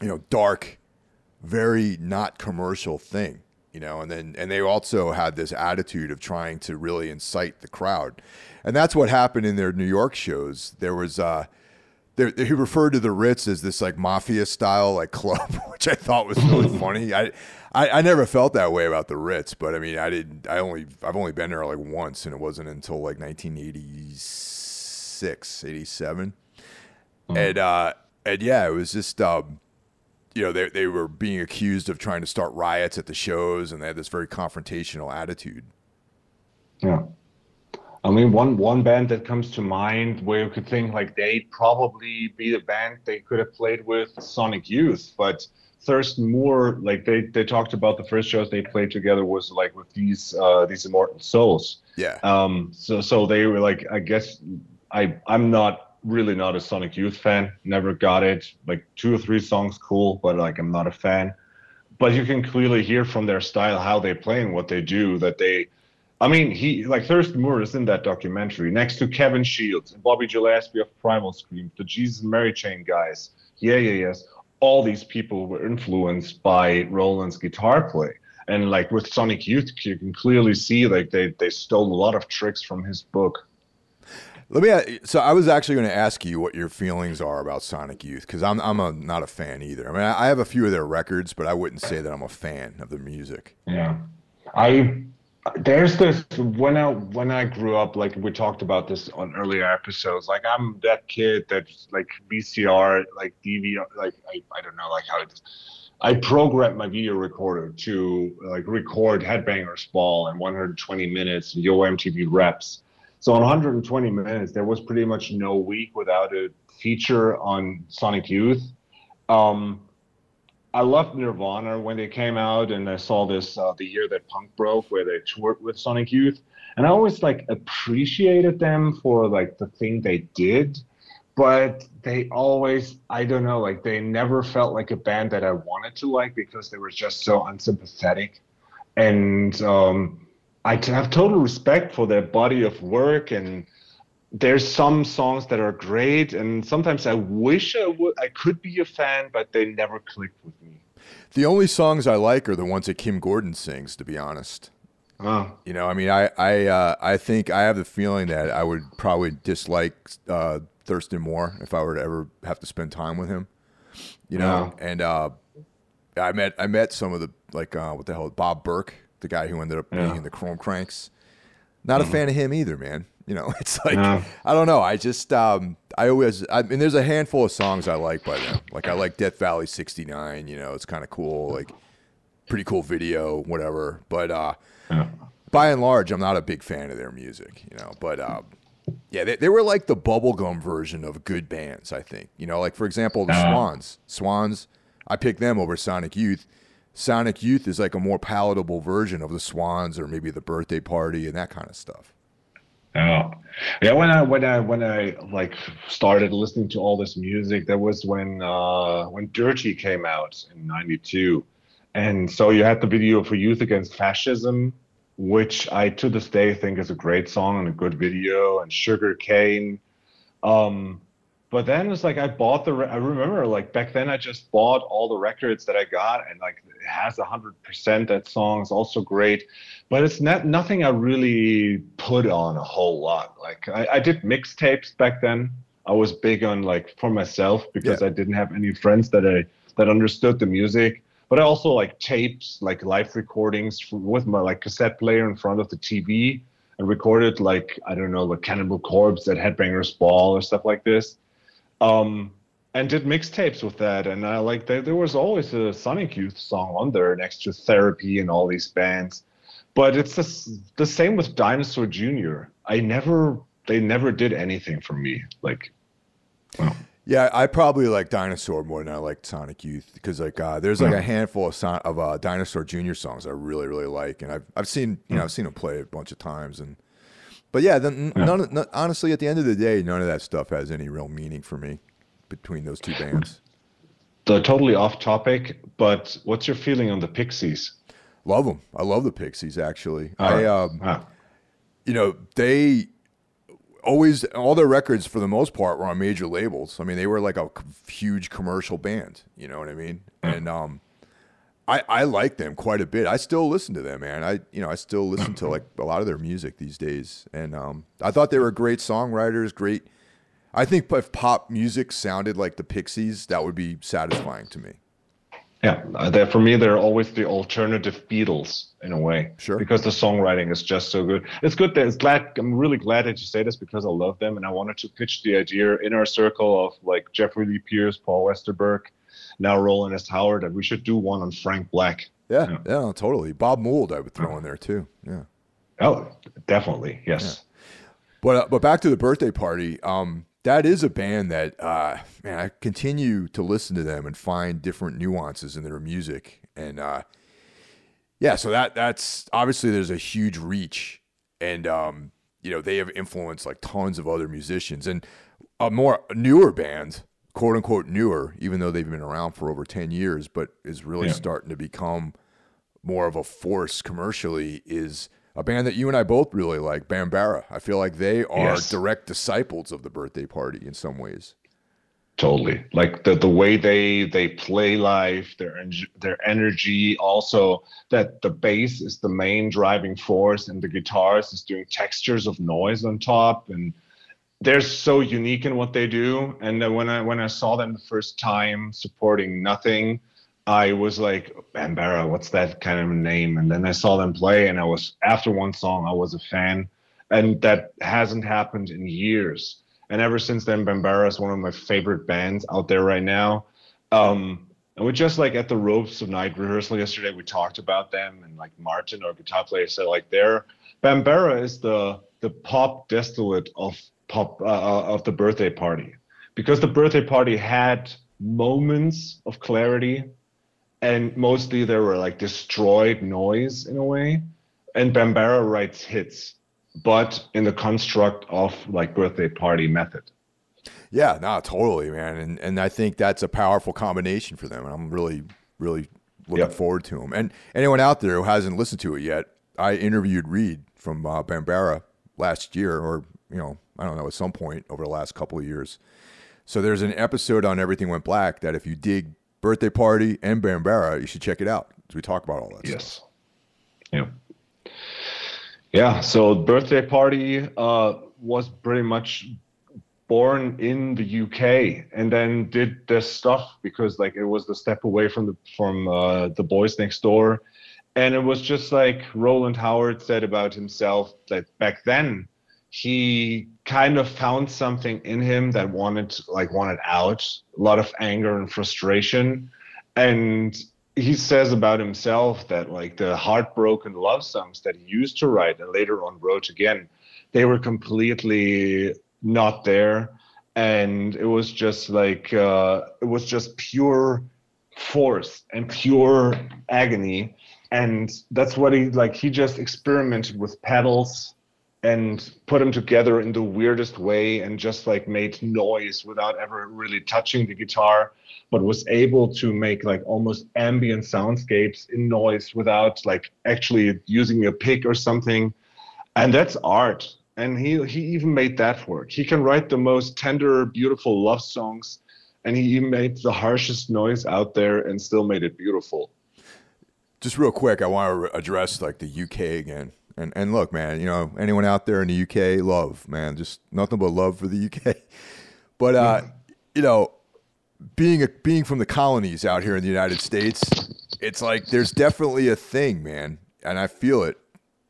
you know, dark, very not commercial thing, you know. And then and they also had this attitude of trying to really incite the crowd, and that's what happened in their New York shows. There was. Uh, he referred to the Ritz as this like mafia style like club, which I thought was really funny. I, I, I never felt that way about the Ritz, but I mean, I did. I only I've only been there like once, and it wasn't until like 1986, 87, mm-hmm. and uh, and yeah, it was just um, you know, they they were being accused of trying to start riots at the shows, and they had this very confrontational attitude. Yeah. I mean, one one band that comes to mind where you could think like they'd probably be the band they could have played with Sonic Youth, but Thurston Moore, like they they talked about the first shows they played together was like with these uh, these Immortal Souls. Yeah. Um. So so they were like, I guess I I'm not really not a Sonic Youth fan. Never got it. Like two or three songs cool, but like I'm not a fan. But you can clearly hear from their style how they play and what they do that they I mean, he like Thurston Moore is in that documentary next to Kevin Shields and Bobby Gillespie of Primal Scream, the Jesus and Mary Chain guys. Yeah, yeah, yes. All these people were influenced by Rowland's guitar play. And like with Sonic Youth, you can clearly see like they, they stole a lot of tricks from his book. Let me. So I was actually going to ask you what your feelings are about Sonic Youth because I'm I'm a, not a fan either. I mean, I have a few of their records, but I wouldn't say that I'm a fan of the music. Yeah, I there's this when I when I grew up, like we talked about this on earlier episodes. Like I'm that kid that's like VCR, like DVR, like I, I don't know, like how it. I programmed my video recorder to like record Headbangers Ball in 120 minutes, Yo MTV Raps. So in 120 minutes, there was pretty much no week without a feature on Sonic Youth. Um, I loved Nirvana when they came out, and I saw this uh, the year that punk broke, where they toured with Sonic Youth, and I always like appreciated them for like the thing they did, but they always I don't know like they never felt like a band that I wanted to like because they were just so unsympathetic, and um, I have total respect for their body of work and there's some songs that are great and sometimes i wish i would i could be a fan but they never clicked with me The only songs I like are the ones that Kim Gordon sings. To be honest, Oh, you know, I mean, I I uh, I think I have the feeling that I would probably dislike uh, Thurston Moore if I were to ever have to spend time with him. You know, and uh, I met I met some of the like uh, what the hell Bob Bert, the guy who ended up being in the Chrome Cranks. Not a fan of him either, man. You know, it's like No. I don't know. I just um, I always I mean, there's a handful of songs I like by them. Like I like Death Valley '69. You know, it's kind of cool. Like pretty cool video, whatever. But uh, yeah. by and large, I'm not a big fan of their music, you know. But uh, yeah, they, they were like the bubblegum version of good bands, I think. You know, like for example, the Uh. Swans. Swans, I picked them over Sonic Youth. Sonic Youth is like a more palatable version of the Swans or maybe the Birthday Party and that kind of stuff. Yeah, yeah. When I when I when I like started listening to all this music, that was when uh, when Dirty came out in '92, and so you had the video for Youth Against Fascism, which I to this day think is a great song and a good video, and Sugar Cane. Um, but then it's like I bought the. re- I remember like back then I just bought all the records that I got, and like it has hundred percent. That song is also great but it's not nothing I really put on a whole lot. Like I, I did mixtapes back then. I was big on like for myself because Yeah. I didn't have any friends that I that understood the music. But I also like tapes, like live recordings f- with my like cassette player in front of the TV and recorded like I don't know, like Cannibal Corpse at Headbangers Ball or stuff like this. Um, and did mixtapes with that. And I like there, there was always a Sonic Youth song on there next to Therapy and all these bands but it's the, the same with Dinosaur Jr. I never, they never did anything for me. Like, Yeah, I probably like Dinosaur more than I like Sonic Youth because like uh, there's like a handful of son- of uh, Dinosaur Junior songs I really really like, and I've I've seen you know I've seen him play a bunch of times, and but yeah, then none, of- none honestly at the end of the day, none of that stuff has any real meaning for me between those two bands. the totally off topic, but what's your feeling on the Pixies? Love them. I love the Pixies actually. All I um, you know they always all their records for the most part were on major labels. I mean, they were like a huge commercial band. You know what I mean? And um, I I like them quite a bit. I still listen to them, man. I you know I still listen to like a lot of their music these days. And um, I thought they were great songwriters. Great. I think if pop music sounded like the Pixies, that would be satisfying to me. yeah, uh, for me, they're always the alternative Beatles in a way. Sure. Because the songwriting is just so good. It's good that it's glad. I'm really glad that you say this because I love them, and I wanted to pitch the idea in our circle of like Jeffrey Lee Pierce, Paul Westerberg, now Rowland S. Howard, that we should do one on Frank Black. Yeah, Yeah. yeah, totally. Bob Mould, I would throw in there too. Yeah. Oh, definitely, yes. But uh, but back to the birthday party. Um, that is a band that uh, man, I continue to listen to them and find different nuances in their music, and uh, yeah, so that that's obviously there's a huge reach, and um, you know they have influenced like tons of other musicians and a more newer band, quote unquote newer, even though they've been around for over ten years, but is really Yeah. starting to become more of a force commercially is a band that you and I both really like, Bambara. I feel like they are Yes. direct disciples of the birthday party in some ways. Totally. Like the the way they they play live, their en- their energy, also that the bass is the main driving force, and the guitars is doing textures of noise on top, and they're so unique in what they do. And when I when I saw them the first time supporting Nothing, I was like, Bambara, what's that kind of name? And then I saw them play, and I was after one song, I was a fan, and that hasn't happened in years. And ever since then, Bambara is one of my favorite bands out there right now. Um, and we just like at the ropes of night rehearsal yesterday, we talked about them, and like Martin, our guitar player, said like their Bambara is the the pop distillate of pop uh, of the birthday party, because the birthday party had moments of clarity, and mostly they were like destroyed noise in a way, and Bambara writes hits but in the construct of like birthday party method. Yeah, no, totally, man. And and I think that's a powerful combination for them. And I'm really, really looking Yep. forward to them. And anyone out there who hasn't listened to it yet, I interviewed Reid from uh, Bambara last year, or you know, I don't know, at some point over the last couple of years. So there's an episode on Everything Went Black that if you dig birthday party and Bambara. You should check it out. We talk about all that. Yes. Stuff. Yeah. Yeah. So birthday party uh, was pretty much born in the UK and then did this stuff because like it was the step away from the from uh, the boys next door, and it was just like Rowland Howard said about himself that back then he kind of found something in him that wanted like wanted out a lot of anger and frustration. And he says about himself that like the heartbroken love songs that he used to write and later on wrote again they were completely not there. And it was just like uh, it was just pure force and pure agony. And that's what he like he just experimented with pedals and put them together in the weirdest way and just like made noise without ever really touching the guitar but was able to make like almost ambient soundscapes in noise without like actually using a pick or something. And that's art. And he he even made that work. He can write the most tender beautiful love songs and he made the harshest noise out there and still made it beautiful. Just real quick i want to address like the uk again and and look, man, you know, anyone out there in the UK, love, man, just nothing but love for the UK. But uh, you know, being a, being from the colonies out here in the United States, it's like there's definitely a thing, man, and I feel it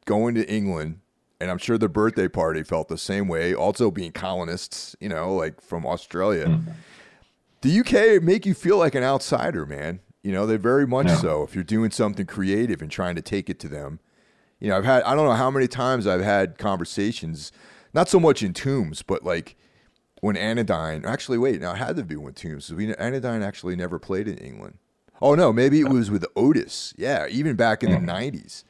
going to England, and I'm sure the birthday party felt the same way. Also, being colonists, you know, like from Australia, mm-hmm. the UK make you feel like an outsider, man. You know, they very much yeah. so. If you're doing something creative and trying to take it to them, you know, I've had I don't know how many times I've had conversations, not so much in tombs, but like when Anodyne. Actually, wait, now it had to be when tombs. We Anodyne actually never played in England. Oh no, maybe it was with Otis. Yeah, even back in the '90s. Mm.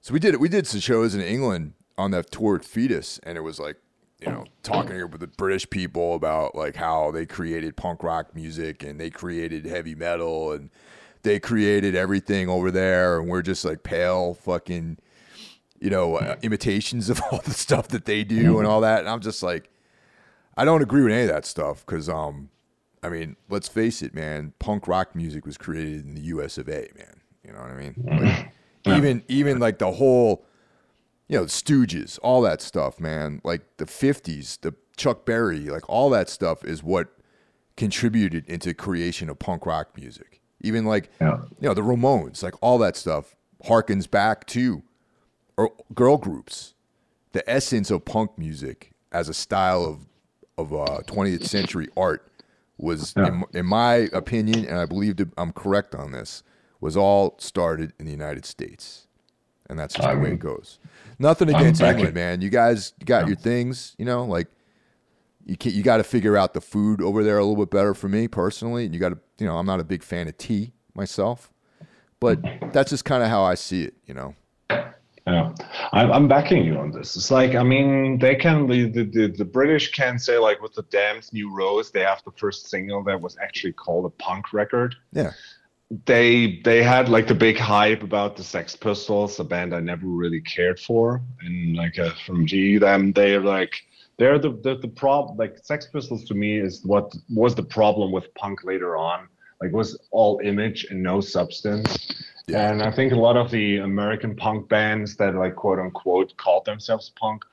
So we did it we did some shows in England on that tour at Foetus, and it was like you know talking with the British people about like how they created punk rock music and they created heavy metal and they created everything over there, and we're just like pale fucking you know, uh, imitations of all the stuff that they do and all that. And I'm just like, I don't agree with any of that stuff because, um, I mean, let's face it, man. Punk rock music was created in the U.S. of A. Man, you know what I mean? Like, even even like the whole, you know, Stooges, all that stuff, man. Like the '50s, the Chuck Berry, like all that stuff is what contributed into creation of punk rock music. Even like, yeah. you know, the Ramones, like all that stuff harkens back to or girl groups, the essence of punk music as a style of of uh, 20th century art was, yeah. in, in, my opinion, and I believe I'm correct on this, was all started in the United States, and that's just I the way it goes. Nothing against England, man. You guys got yeah. your things, you know, like you can, you got to figure out the food over there a little bit better for me personally. And you got to, you know, I'm not a big fan of tea myself, but that's just kind of how I see it, you know. Yeah, I'm, I'm backing you on this. It's like, I mean, they can, the, the, the British can say, like, with the Damned New Rose, they have the first single that was actually called a punk record. Yeah. They they had like the big hype about the Sex Pistols, a band I never really cared for, and like uh, from G them they're like they're the the, the problem like Sex Pistols to me is what was the problem with punk later on like was all image and no substance yeah. And I think a lot of the American punk bands that like quote unquote called themselves punk,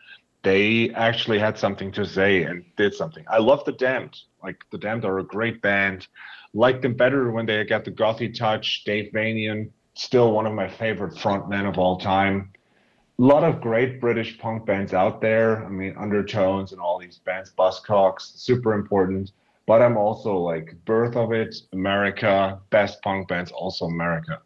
they actually had something to say and did something. I love the Damned. Like the Damned are a great band. Like them better when they got the gothy touch. Dave Vanian, still one of my favorite frontmen of all time. A lot of great British punk bands out there. I mean, Undertones and all these bands, Buzzcocks, super important. But I'm also like Birth of It, America, best punk bands, also America.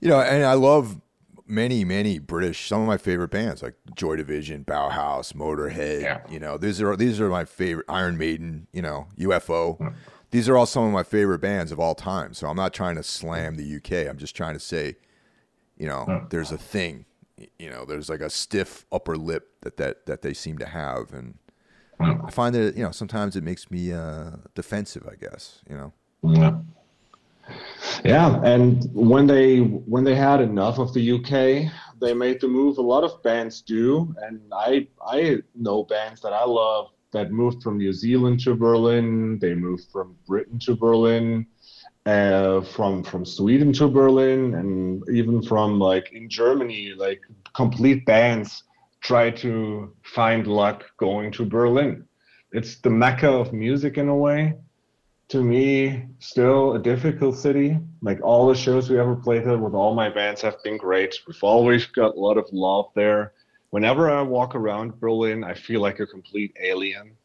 You know, and I love many, many British. Some of my favorite bands like Joy Division, Bauhaus, Motorhead. Yeah. You know, these are these are my favorite. Iron Maiden. You know, UFO. Mm. These are all some of my favorite bands of all time. So I'm not trying to slam the UK. I'm just trying to say, you know, mm. there's a thing. You know, there's like a stiff upper lip that that that they seem to have, and mm. I find that you know sometimes it makes me uh, defensive. I guess you know. Yeah. And when they when they had enough of the UK, they made the move. A lot of bands do, and I I know bands that I love that moved from New Zealand to Berlin. They moved from Britain to Berlin, uh, from from Sweden to Berlin, and even from like in Germany, like complete bands try to find luck going to Berlin. It's the mecca of music in a way. To me, still a difficult city. Like all the shows we ever played there with all my bands have been great. We've always got a lot of love there. Whenever I walk around Berlin, I feel like a complete alien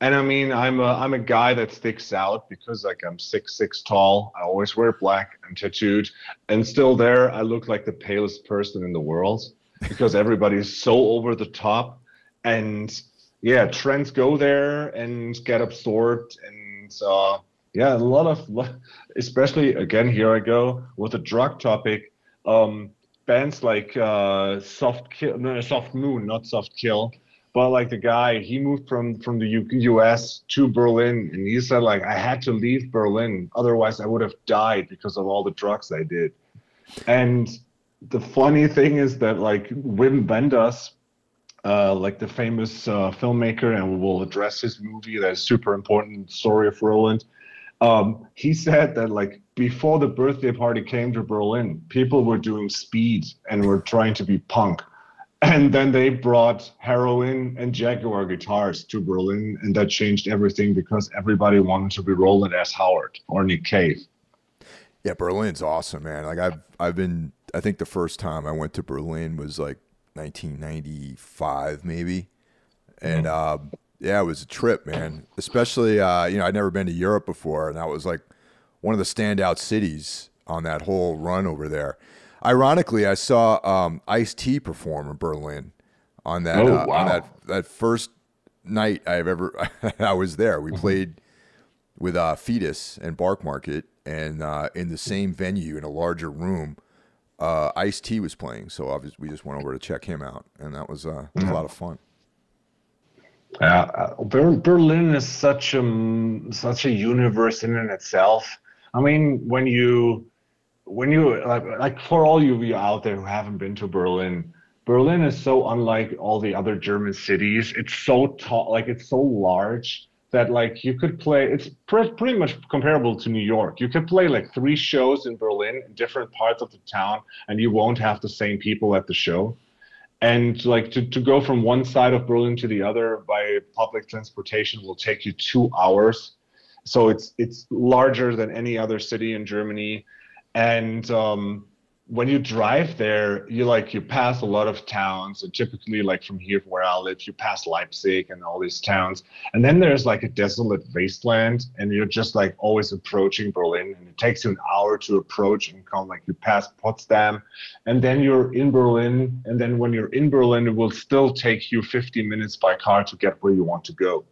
and I mean, I'm a I'm a guy that sticks out because like I'm six six tall. I always wear black. I'm tattooed, and still there, I look like the palest person in the world because everybody's so over the top. And yeah, trends go there and get absorbed, and uh, yeah, a lot of, especially again here I go with the drug topic. Um, bands like uh, Soft Kill, no, Soft Moon, not Soft Kill but like the guy he moved from from the U- us to berlin and he said like i had to leave berlin otherwise i would have died because of all the drugs i did and the funny thing is that like wim wenders uh, like the famous uh, filmmaker and we will address his movie that is super important story of rowland um, he said that like before the birthday party came to berlin people were doing speed and were trying to be punk and then they brought heroin and Jaguar guitars to Berlin, and that changed everything because everybody wanted to be Rowland S. Howard or Nick Cave. Yeah, Berlin's awesome, man. Like I've I've been I think the first time I went to Berlin was like 1995 maybe. And mm-hmm. uh, yeah, it was a trip, man. Especially uh, you know, I'd never been to Europe before and that was like one of the standout cities on that whole run over there. Ironically, I saw um, Ice T perform in Berlin on that oh, uh, wow. on that that first night I've ever I was there. We mm-hmm. played with uh, Foetus and Barkmarket, and uh, in the same venue in a larger room, uh, Ice T was playing. So obviously we just went over to check him out, and that was, uh, was mm-hmm. a lot of fun. Yeah, uh, Berlin is such a such a universe in and itself. I mean, when you when you like, like for all you out there who haven't been to Berlin, Berlin is so unlike all the other German cities. It's so tall, like it's so large that like you could play. It's pre- pretty much comparable to New York. You could play like three shows in Berlin in different parts of the town, and you won't have the same people at the show. And like to, to go from one side of Berlin to the other by public transportation will take you two hours. So it's it's larger than any other city in Germany and um, when you drive there you like you pass a lot of towns and typically like from here where i live you pass leipzig and all these towns and then there's like a desolate wasteland and you're just like always approaching berlin and it takes you an hour to approach and come like you pass potsdam and then you're in berlin and then when you're in berlin it will still take you 50 minutes by car to get where you want to go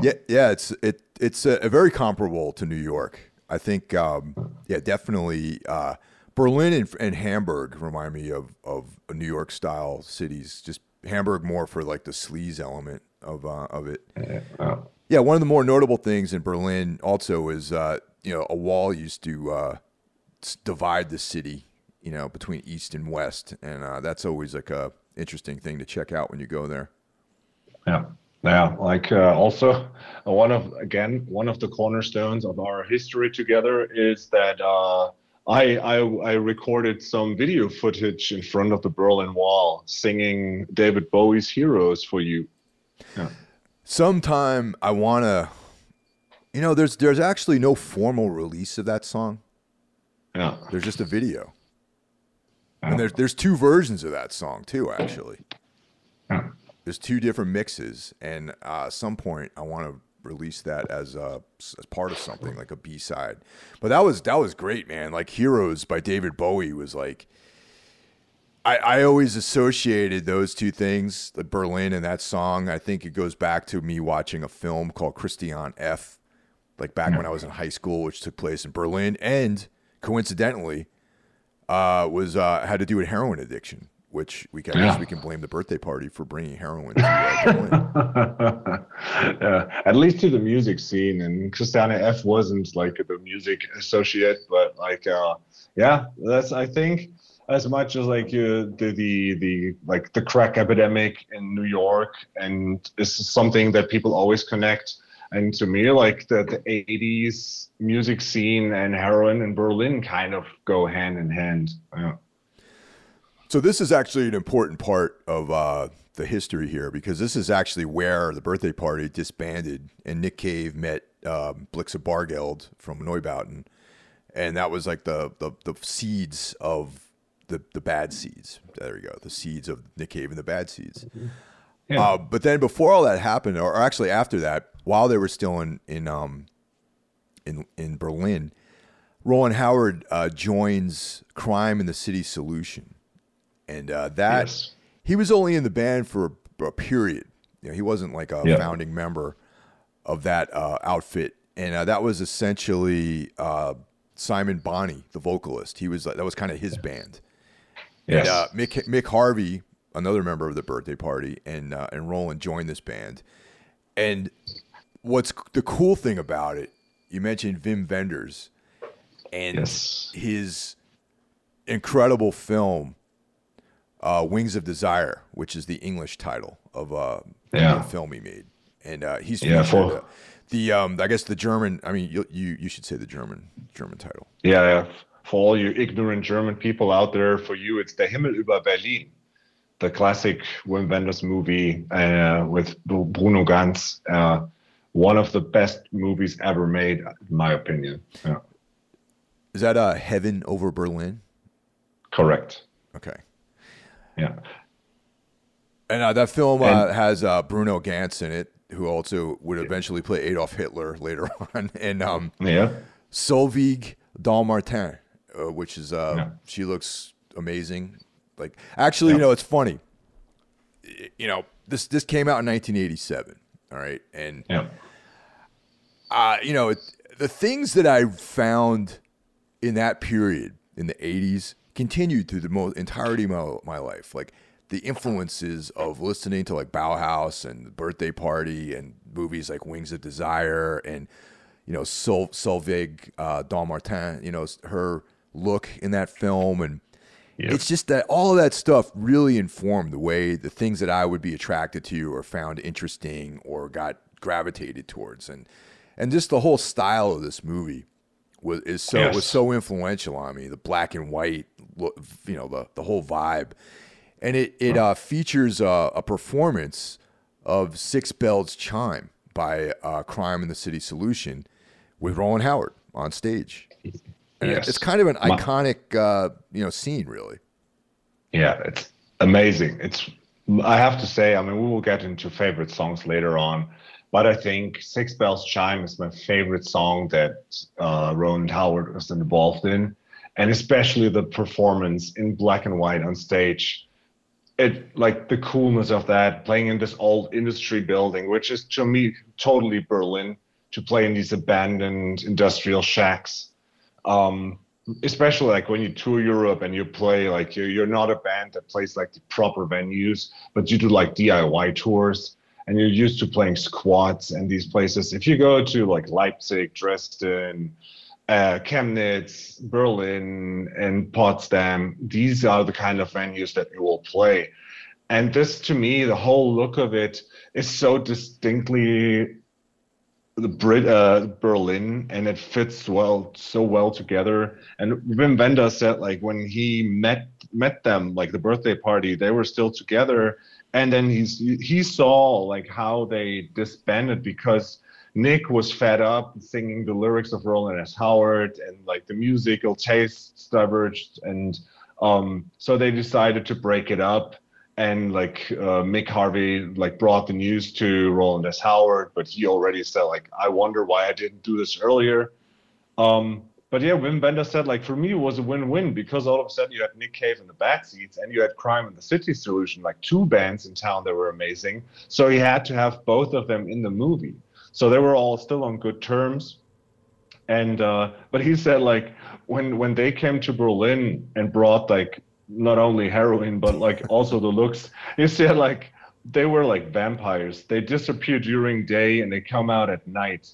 yeah yeah it's it it's a, a very comparable to new york I think, um, yeah, definitely. Uh, Berlin and, and, Hamburg remind me of of New York style cities. Just Hamburg more for like the sleaze element of uh, of it. Yeah, yeah, one of the more notable things in Berlin also is uh, you know a wall used to uh, divide the city, you know, between east and west, and uh, that's always like a interesting thing to check out when you go there. Yeah. Yeah, like uh, also uh, one of again one of the cornerstones of our history together is that uh, I, I I recorded some video footage in front of the Berlin Wall singing David Bowie's "Heroes" for you. Yeah. Sometime I wanna, you know, there's there's actually no formal release of that song. Yeah, there's just a video, yeah. and there's there's two versions of that song too, actually. Yeah there's two different mixes, and uh, at some point I want to release that as a as part of something like a B side. But that was that was great, man. Like Heroes by David Bowie was like. I, I always associated those two things, the Berlin and that song. I think it goes back to me watching a film called Christiane F, like back when I was in high school, which took place in Berlin, and coincidentally, uh, was uh, had to do with heroin addiction which we can, yeah. we can blame the birthday party for bringing heroin to uh, yeah, at least to the music scene. And Christiane F wasn't like the music associate, but like, uh, yeah, that's I think as much as like uh, the the the like the crack epidemic in New York, and this is something that people always connect. And to me, like the, the 80s music scene and heroin in Berlin kind of go hand in hand. Yeah. So this is actually an important part of uh, the history here because this is actually where the birthday party disbanded and Nick Cave met um, Blixa Bargeld from Neubauten, and that was like the the, the seeds of the the bad seeds. There you go, the seeds of Nick Cave and the bad seeds. Yeah. Uh, but then before all that happened, or actually after that, while they were still in in um in in Berlin, Rowland Howard uh, joins Crime in the City Solution, and uh, that yes. he was only in the band for a, a period. You know, he wasn't like a founding member of that uh, outfit, and uh, that was essentially uh, Simon Bonney, the vocalist. He was that was kind of his band. Yes. And uh, Mick Mick Harvey, another member of the birthday party, and uh, and Rowland joined this band. And what's the cool thing about it? You mentioned Wim Wenders and yes. his incredible film uh, Wings of Desire, which is the English title of uh, yeah. the film he made and uh, he's yeah, for, uh, the um, I guess the German. I mean, you, you you should say the German German title. Yeah, yeah. For all you ignorant German people out there, for you, it's the Himmel über Berlin, the classic Wim Wenders movie uh, with Bruno Ganz. Uh, one of the best movies ever made, in my opinion. Yeah. Is that uh, Heaven over Berlin? Correct. Okay. Yeah. And uh, that film uh, has uh, Bruno Ganz in it, who also would eventually play Adolf Hitler later on, and um, yeah, Solveig Dommartin, uh, which is uh, yeah. she looks amazing. Like actually, yeah. you know, it's funny. You know, this this came out in 1987. All right, and yeah. uh, you know, it, the things that I found in that period in the 80s continued through the most entirety of my, my life. Like the influences of listening to like Bauhaus and Birthday Party and movies like Wings of Desire and you know Sol- Solveig uh, Dommartin, you know her look in that film and yep. it's just that all of that stuff really informed the way the things that I would be attracted to or found interesting or got gravitated towards and and just the whole style of this movie was is so yes. was so influential on me the black and white you know the the whole vibe and it it uh, features uh, a performance of Six Bells Chime by uh, Crime and the City Solution with Rowland Howard on stage. And yes. it's kind of an iconic uh, you know scene, really. Yeah, it's amazing. It's I have to say, I mean, we will get into favorite songs later on, but I think Six Bells Chime is my favorite song that uh, Rowland Howard was involved in, and especially the performance in black and white on stage it like the coolness of that playing in this old industry building which is to me totally berlin to play in these abandoned industrial shacks. Um, especially like when you tour europe and you play like you're, you're not a band that plays like the proper venues but you do like diy tours and you're used to playing squats and these places. If you go to like leipzig dresden uh, Chemnitz, Berlin, and Potsdam. These are the kind of venues that it will play. And this, to me, the whole look of it is so distinctly the Brit uh, Berlin, and it fits well so well together. And Wim Wenders said, like when he met met them, like the birthday party, they were still together, and then he's he saw like how they disbanded because Nick was fed up singing the lyrics of Rowland S. Howard and like the musical taste diverged. And um, so they decided to break it up. And like uh, Mick Harvey like brought the news to Rowland S. Howard, but he already said like, I wonder why I didn't do this earlier. Um, but yeah, Wim Wenders said like for me it was a win-win because all of a sudden you had Nick Cave in the Bad Seeds and you had Crime and the City Solution, like two bands in town that were amazing. So he had to have both of them in the movie. So they were all still on good terms. And uh, but he said like when when they came to Berlin and brought like not only heroin but like also the looks, he said like they were like vampires. They disappear during day and they come out at night.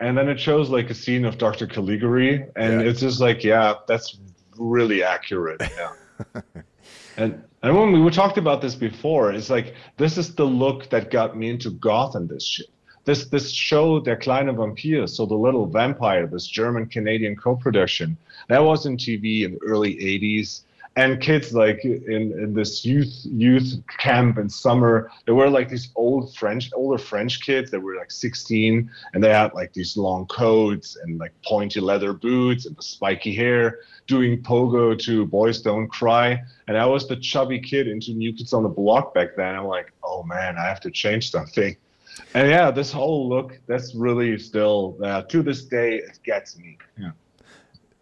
And then it shows like a scene of Dr. Caligari, and yeah. it's just like, yeah, that's really accurate. Yeah. and and when we talked about this before, it's like this is the look that got me into goth and this shit this this show Der kleine Vampir, so the little vampire, this German Canadian co-production, that was in TV in the early 80s and kids like in, in this youth youth camp in summer there were like these old french older french kids that were like 16 and they had like these long coats and like pointy leather boots and the spiky hair doing pogo to boys don't cry. And i was the chubby kid into new kids on the block back then. I'm like oh man i have to change something and yeah this whole look that's really still uh, to this day it gets me yeah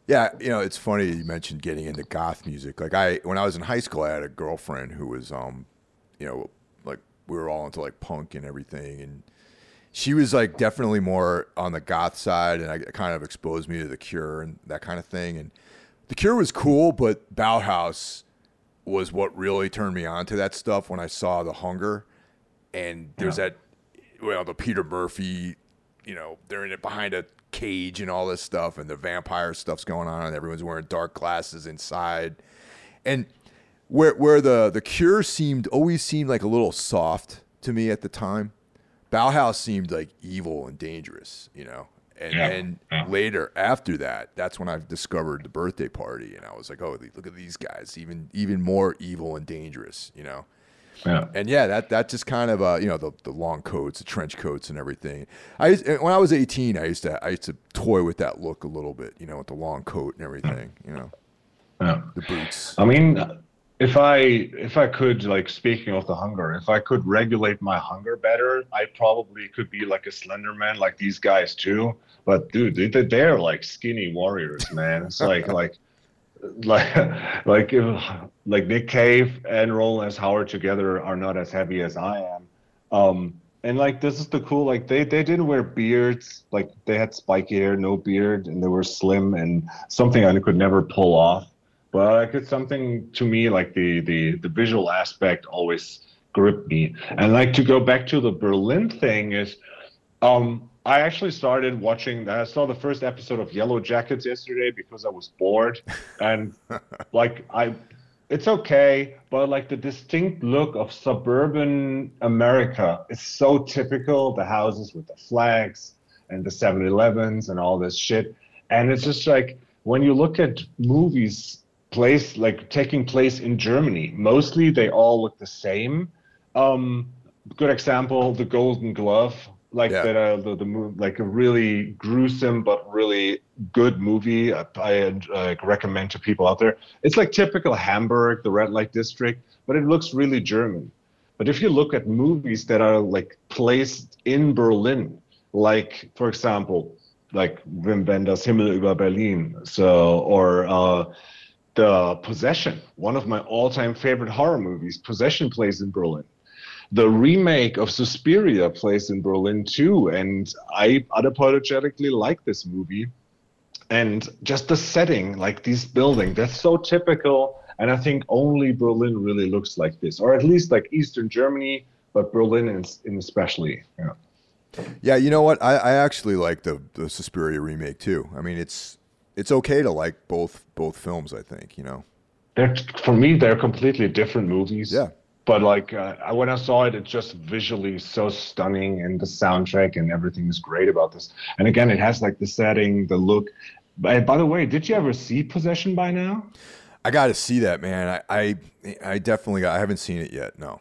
yeah, you know, it's funny you mentioned getting into goth music. Like I, when I was in high school, I had a girlfriend who was, um, you know, like we were all into like punk and everything, and she was like definitely more on the goth side, and I kind of exposed me to the Cure and that kind of thing. And the Cure was cool, but Bauhaus was what really turned me on to that stuff when I saw the Hunger, and there's yeah. that, well, the Peter Murphy, you know, they're in it behind a cage and all this stuff, and the vampire stuff's going on, and everyone's wearing dark glasses inside, and where where the the Cure seemed always seemed like a little soft to me at the time. Bauhaus seemed like evil and dangerous, you know. And yeah, then yeah. later, after that, that's when I discovered the birthday party, and I was like, "Oh, look at these guys, even even more evil and dangerous," you know. Yeah. And yeah, that that just kind of uh, you know the, the long coats, the trench coats, and everything. I used, when I was eighteen, I used to I used to toy with that look a little bit, you know, with the long coat and everything, you know. Yeah. The boots. I mean, if I if I could like speaking of the hunger, if I could regulate my hunger better, I probably could be like a slender man like these guys too. But dude, they, they're like skinny warriors, man. It's like like like like if, like Nick Cave and Rowland S. Howard together are not as heavy as I am. Um, and like this is the cool like they they didn't wear beards like they had spiky hair, no beard, and they were slim and something I could never pull off. But like it's something to me like the the the visual aspect always gripped me. And like to go back to the Berlin thing is um I actually started watching. I saw the first episode of Yellowjackets yesterday because I was bored, and like I, it's okay, but like the distinct look of suburban America is so typical. The houses with the flags and the 7-Elevens and all this shit, and it's just like when you look at movies place like taking place in Germany, mostly they all look the same. Um, good example, The Golden Glove like yeah. that uh, the, the movie like a really gruesome but really good movie I, I uh, recommend to people out there. It's like typical hamburg the red light district but it looks really german. But if you look at movies that are like placed in berlin like for example like wim wenders himmel über berlin so or uh, the possession one of my all-time favorite horror movies possession plays in berlin the remake of Suspiria plays in Berlin too, and I unapologetically like this movie. And just the setting, like these buildings, that's so typical. And I think only Berlin really looks like this, or at least like Eastern Germany, but Berlin in, in especially. Yeah. Yeah, you know what? I, I actually like the the Suspiria remake too. I mean, it's it's okay to like both both films. I think you know. They're for me, they're completely different movies. Yeah but like uh, when I saw it, it's just visually so stunning, and the soundtrack and everything is great about this. And again, it has like the setting, the look. By, by the way, did you ever see Possession by now? I got to see that, man. I, I, I definitely got, I haven't seen it yet. No.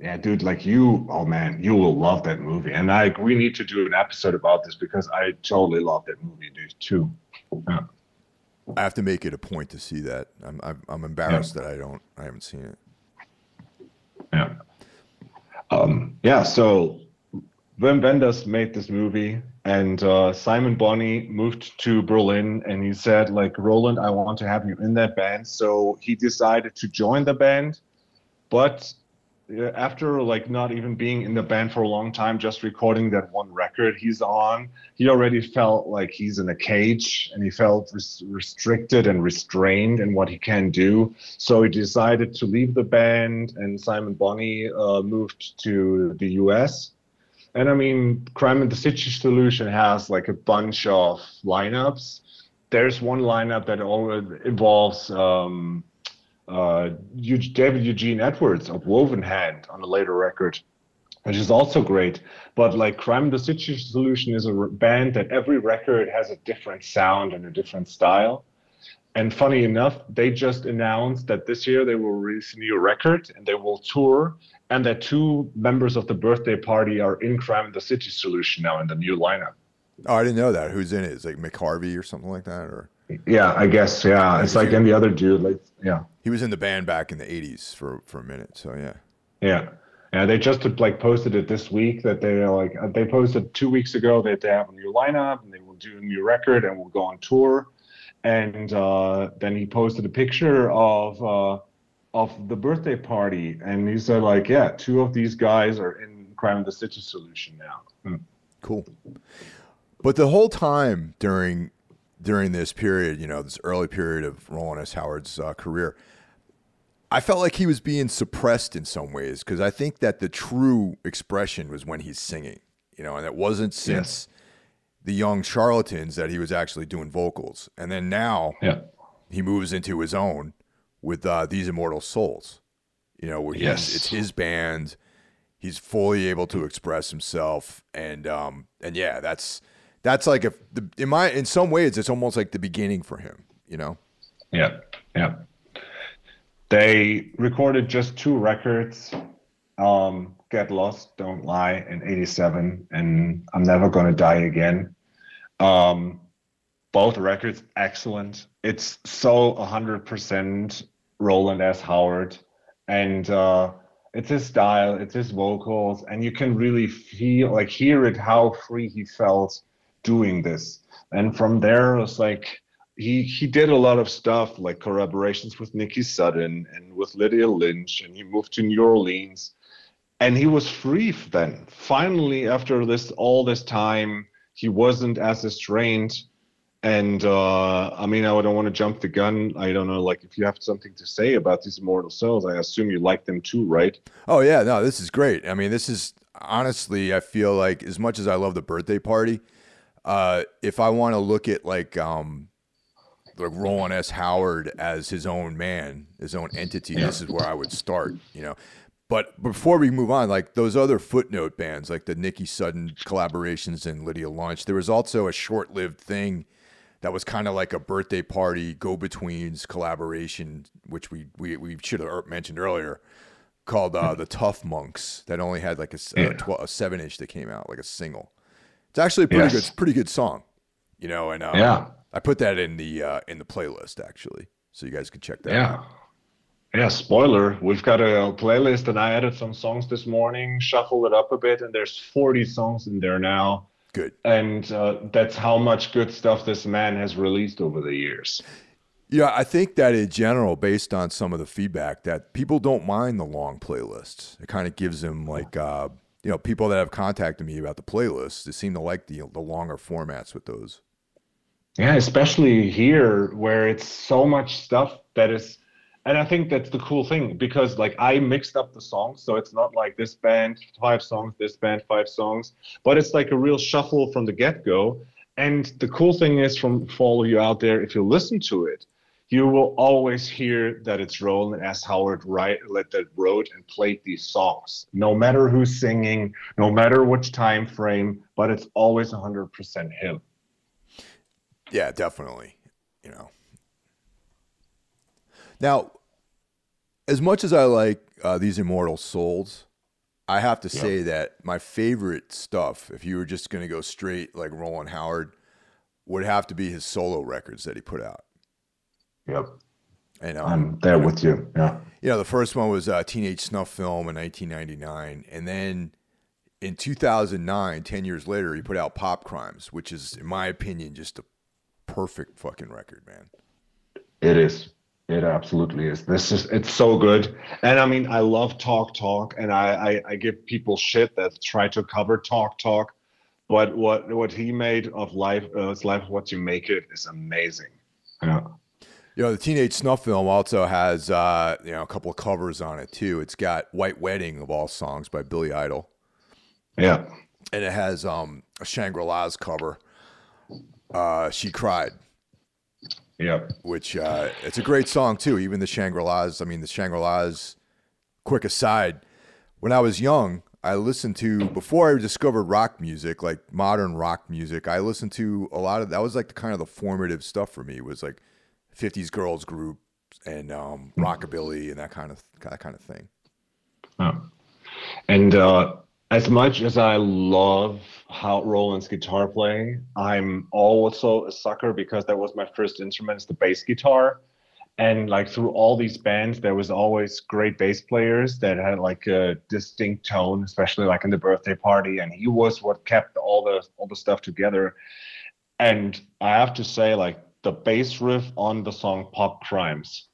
Yeah, dude, like you, oh man, you will love that movie. And I, we need to do an episode about this because I totally love that movie, dude, too. Yeah. I have to make it a point to see that. I'm, I'm, I'm embarrassed yeah. that I don't, I haven't seen it. Yeah. Um, yeah. So Wim Wenders made this movie, and uh, Simon Bonney moved to Berlin, and he said, like, Rowland, I want to have you in that band. So he decided to join the band, but after like not even being in the band for a long time just recording that one record he's on he already felt like he's in a cage and he felt res- restricted and restrained in what he can do. So he decided to leave the band and simon bonney uh, moved to the us and i mean crime and the city solution has like a bunch of lineups. There's one lineup that always involves um, uh, David Eugene Edwards of Woven Hand on a later record. which is also great. But like Crime and the City Solution is a band that every record has a different sound and a different style. And funny enough, they just announced that this year they will release a new record and they will tour, and that two members of the birthday party are in Crime and the City Solution now in the new lineup. Oh, I didn't know that. Who's in it? Is it like Mick Harvey or something like that, or? Yeah, I guess. Yeah, it's like and the other dude, like yeah. He was in the band back in the '80s for for a minute, so yeah. Yeah, yeah. They just like posted it this week that they like they posted two weeks ago that they have a new lineup and they will do a new record and will go on tour. And uh, then he posted a picture of uh, of the birthday party, and he said like, yeah, two of these guys are in Crime of the City Solution now. Hmm. Cool. But the whole time during during this period, you know, this early period of Rowland S. Howard's uh, career, I felt like he was being suppressed in some ways because I think that the true expression was when he's singing, you know, and it wasn't since yes. the young charlatans that he was actually doing vocals. And then now yeah. he moves into his own with uh, These Immortal Souls, you know, where yes. it's his band. He's fully able to express himself. And, um, and yeah, that's, that's like if the, in my in some ways it's almost like the beginning for him you know? Yeah yeah. They recorded just two records um get lost don't lie in 87 and i'm never gonna die again. Um both records excellent. It's so 100% rowland s. Howard and uh it's his style it's his vocals and you can really feel like hear it how free he felt doing this. And from there, it was like he he did a lot of stuff like collaborations with Nikki Sudden and with Lydia Lunch, and he moved to New Orleans, and he was free then. Finally, after this all this time, he wasn't as estranged. And uh, I mean, I don't want to jump the gun. I don't know, like if you have something to say about these immortal souls, I assume you like them too, right? Oh yeah, no, this is great. I mean, this is honestly, I feel like as much as I love the birthday party, uh, if I want to look at like um, like Rowland S. Howard as his own man, his own entity, yeah. this is where I would start. You know, but before we move on, like those other footnote bands, like the Nikki Sudden collaborations and Lydia Lunch, there was also a short-lived thing that was kind of like a birthday party go-betweens collaboration, which we we, we should have mentioned earlier, called uh, the Tuff Monks. That only had like a, a, 12, a seven inch that came out, like a single. It's actually a pretty yes. good, pretty good song, you know. And um, yeah, I put that in the uh, in the playlist actually, so you guys can check that. Yeah. Out. Yeah, spoiler. We've got a playlist, and I added some songs this morning, shuffled it up a bit, and there's 40 songs in there now. Good. And uh, that's how much good stuff this man has released over the years. Yeah, I think that in general, based on some of the feedback, that people don't mind the long playlists. It kind of gives them like uh, you know, people that have contacted me about the playlists, they seem to like the the longer formats with those. Yeah, especially here where it's so much stuff that is and I think that's the cool thing because like I mixed up the songs, so it's not like this band five songs, this band five songs, but it's like a real shuffle from the get go. And the cool thing is, from for all of you out there, if you listen to it, you will always hear that it's Rowland S. Howard right that wrote and played these songs. No matter who's singing, no matter which time frame, but it's always 100% him. Yeah, definitely. You know. Now, as much as I like uh, these immortal souls, I have to say that my favorite stuff, if you were just going to go straight like Rowland Howard, would have to be his solo records that he put out. Yep. And um, I'm there with you. Yeah. You know, the first one was a Teenage Snuff Film in 1999, and then in 2009, 10 years later, he put out Pop Crimes, which is, in my opinion, just a perfect fucking record, man. It is. It absolutely is. This is it's so good. And I mean, I love Talk Talk, and I I, I give people shit that try to cover Talk Talk, but what what he made of life, uh, it's life what you make it is amazing. Yeah. You know, the Teenage Snuff film also has uh, you know a couple of covers on it too. It's got "White Wedding" of all songs by Billy Idol. Yeah, and it has um, a Shangri La's cover. Uh, she cried. Yeah, which uh, it's a great song too. Even the Shangri La's. I mean, the Shangri La's. Quick aside, when I was young, I listened to before I discovered rock music, like modern rock music. I listened to a lot of that was like the kind of the formative stuff for me was like 50s girls group and um, rockabilly and that kind of that kind of thing. Oh. And uh, as much as I love how Rowland's guitar playing, I'm also a sucker because that was my first instrument, is the bass guitar. And like through all these bands, there was always great bass players that had like a distinct tone, especially like in the birthday party. And he was what kept all the all the stuff together. And I have to say, like the bass riff on the song Pop Crimes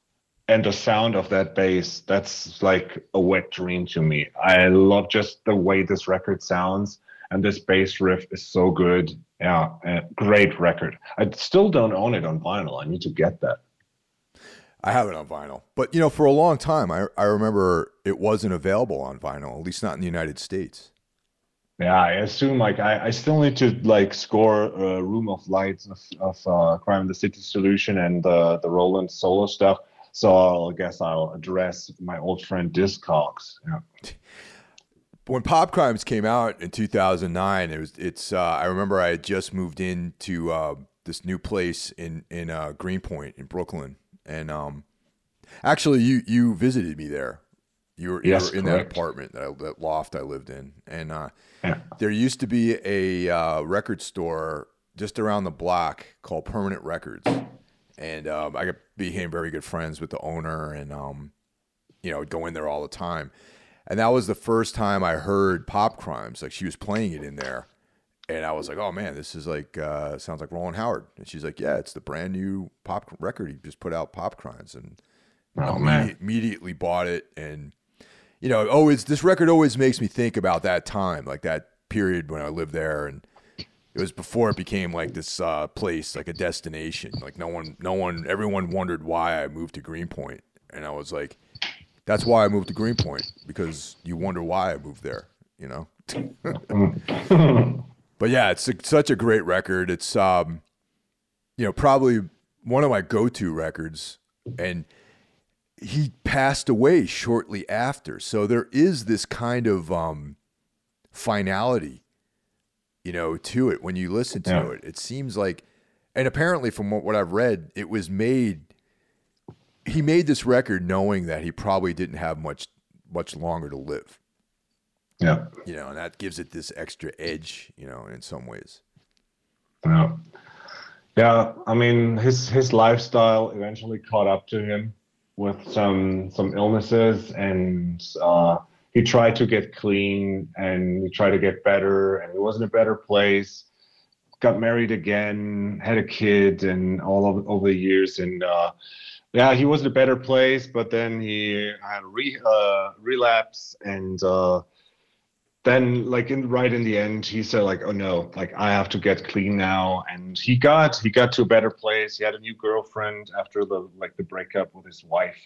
and the sound of that bass that's like a wet dream to me. I love just the way this record sounds and this bass riff is so good. Yeah great record. I still don't own it on vinyl. I need to get that. I have it on vinyl. But you know for a long time i, I remember it wasn't available on vinyl at least not in the united states yeah i assume like i, I still need to like score a room of lights of, of uh, crime the city solution and uh, the rowland solo stuff so I guess I'll address my old friend Discogs. Yeah. When Pop Crimes came out in 2009, it was it's. Uh, I remember I had just moved into uh, this new place in in uh, Greenpoint in Brooklyn, and um, actually you you visited me there. You were, yes, you were in correct. that apartment that, I, that loft I lived in, and uh, yeah. there used to be a uh, record store just around the block called Permanent Records and um, I became very good friends with the owner, and um, you know, go in there all the time. And that was the first time I heard Pop Crimes. Like she was playing it in there, and I was like, "Oh man, this is like uh, sounds like Rowland Howard." And she's like, "Yeah, it's the brand new pop record he just put out, Pop Crimes." And oh, man. immediately bought it, and you know, always this record always makes me think about that time, like that period when I lived there, and it was before it became like this uh, place, like a destination. Like no one, no one, everyone wondered why I moved to Greenpoint, and I was like, "That's why I moved to Greenpoint because you wonder why I moved there." You know. but yeah, it's a, such a great record. It's um, you know, probably one of my go-to records, and he passed away shortly after. So there is this kind of um, finality you know, to it when you listen to yeah. it. It seems like, and apparently from what, what I've read, it was made. He made this record knowing that he probably didn't have much much longer to live. Yeah, you know, and that gives it this extra edge, you know, in some ways. Yeah, yeah. I mean, his his lifestyle eventually caught up to him with some some illnesses and. uh he tried to get clean and he tried to get better and he was in a better place got married again had a kid and all of, over the years and uh, yeah he was in a better place but then he had a re, uh, relapse and uh, then like in right in the end he said like oh no like i have to get clean now. And he got he got to a better place. He had a new girlfriend after the like the breakup with his wife.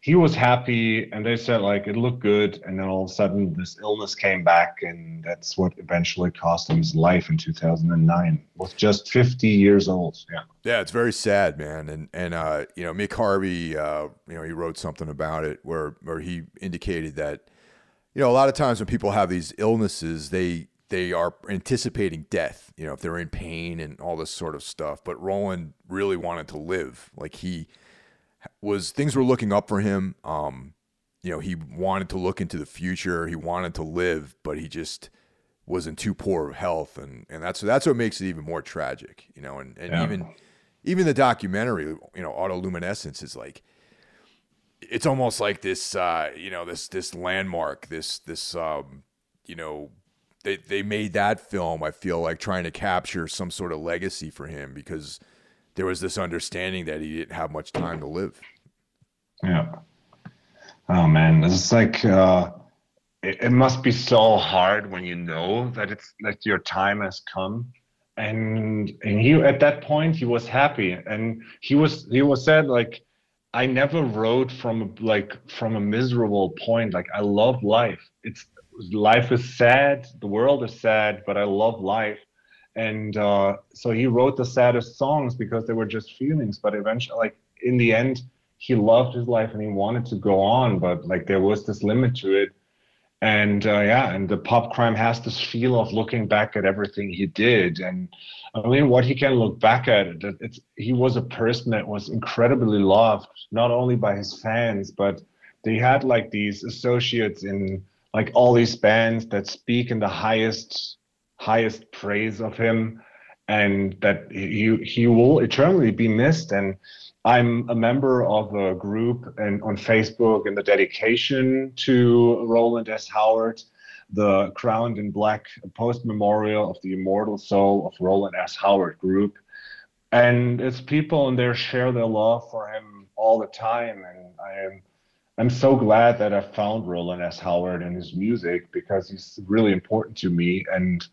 He was happy and they said like it looked good and then all of a sudden this illness came back and that's what eventually cost him his life in 2009 was just 50 years old. Yeah. Yeah it's very sad man. And and uh you know mick harvey uh you know he wrote something about it where where he indicated that you know a lot of times when people have these illnesses they they are anticipating death you know if they're in pain and all this sort of stuff but rowland really wanted to live like he was things were looking up for him. Um, you know, he wanted to look into the future. He wanted to live, but he just was in too poor of health, and and that's that's what makes it even more tragic. You know, and and yeah. even even the documentary, you know, Autoluminescence is like it's almost like this uh, you know this this landmark this this um, you know they they made that film I feel like trying to capture some sort of legacy for him because there was this understanding that he didn't have much time to live. Yeah. Oh man, it's like uh, it, it must be so hard when you know that it's that your time has come and and he at that point he was happy and he was he was said like i never wrote from like from a miserable point. Like i love life. It's life is sad. The world is sad but i love life. And uh, so he wrote the saddest songs because they were just feelings. But eventually like in the end he loved his life and he wanted to go on. But like there was this limit to it and uh, yeah, and the pop crime has this feel of looking back at everything he did, and I mean, what he can look back at it. It's he was a person that was incredibly loved, not only by his fans, but they had like these associates in like all these bands that speak in the highest highest praise of him, and that he he will eternally be missed and I'm a member of a group and on Facebook in the dedication to Rowland S. Howard, the Crowned in Black Post Memorial of the Immortal Soul of Rowland S. Howard group. And it's people and they share their love for him all the time. And I am I'm so glad that I found Rowland S. Howard and his music because he's really important to me. And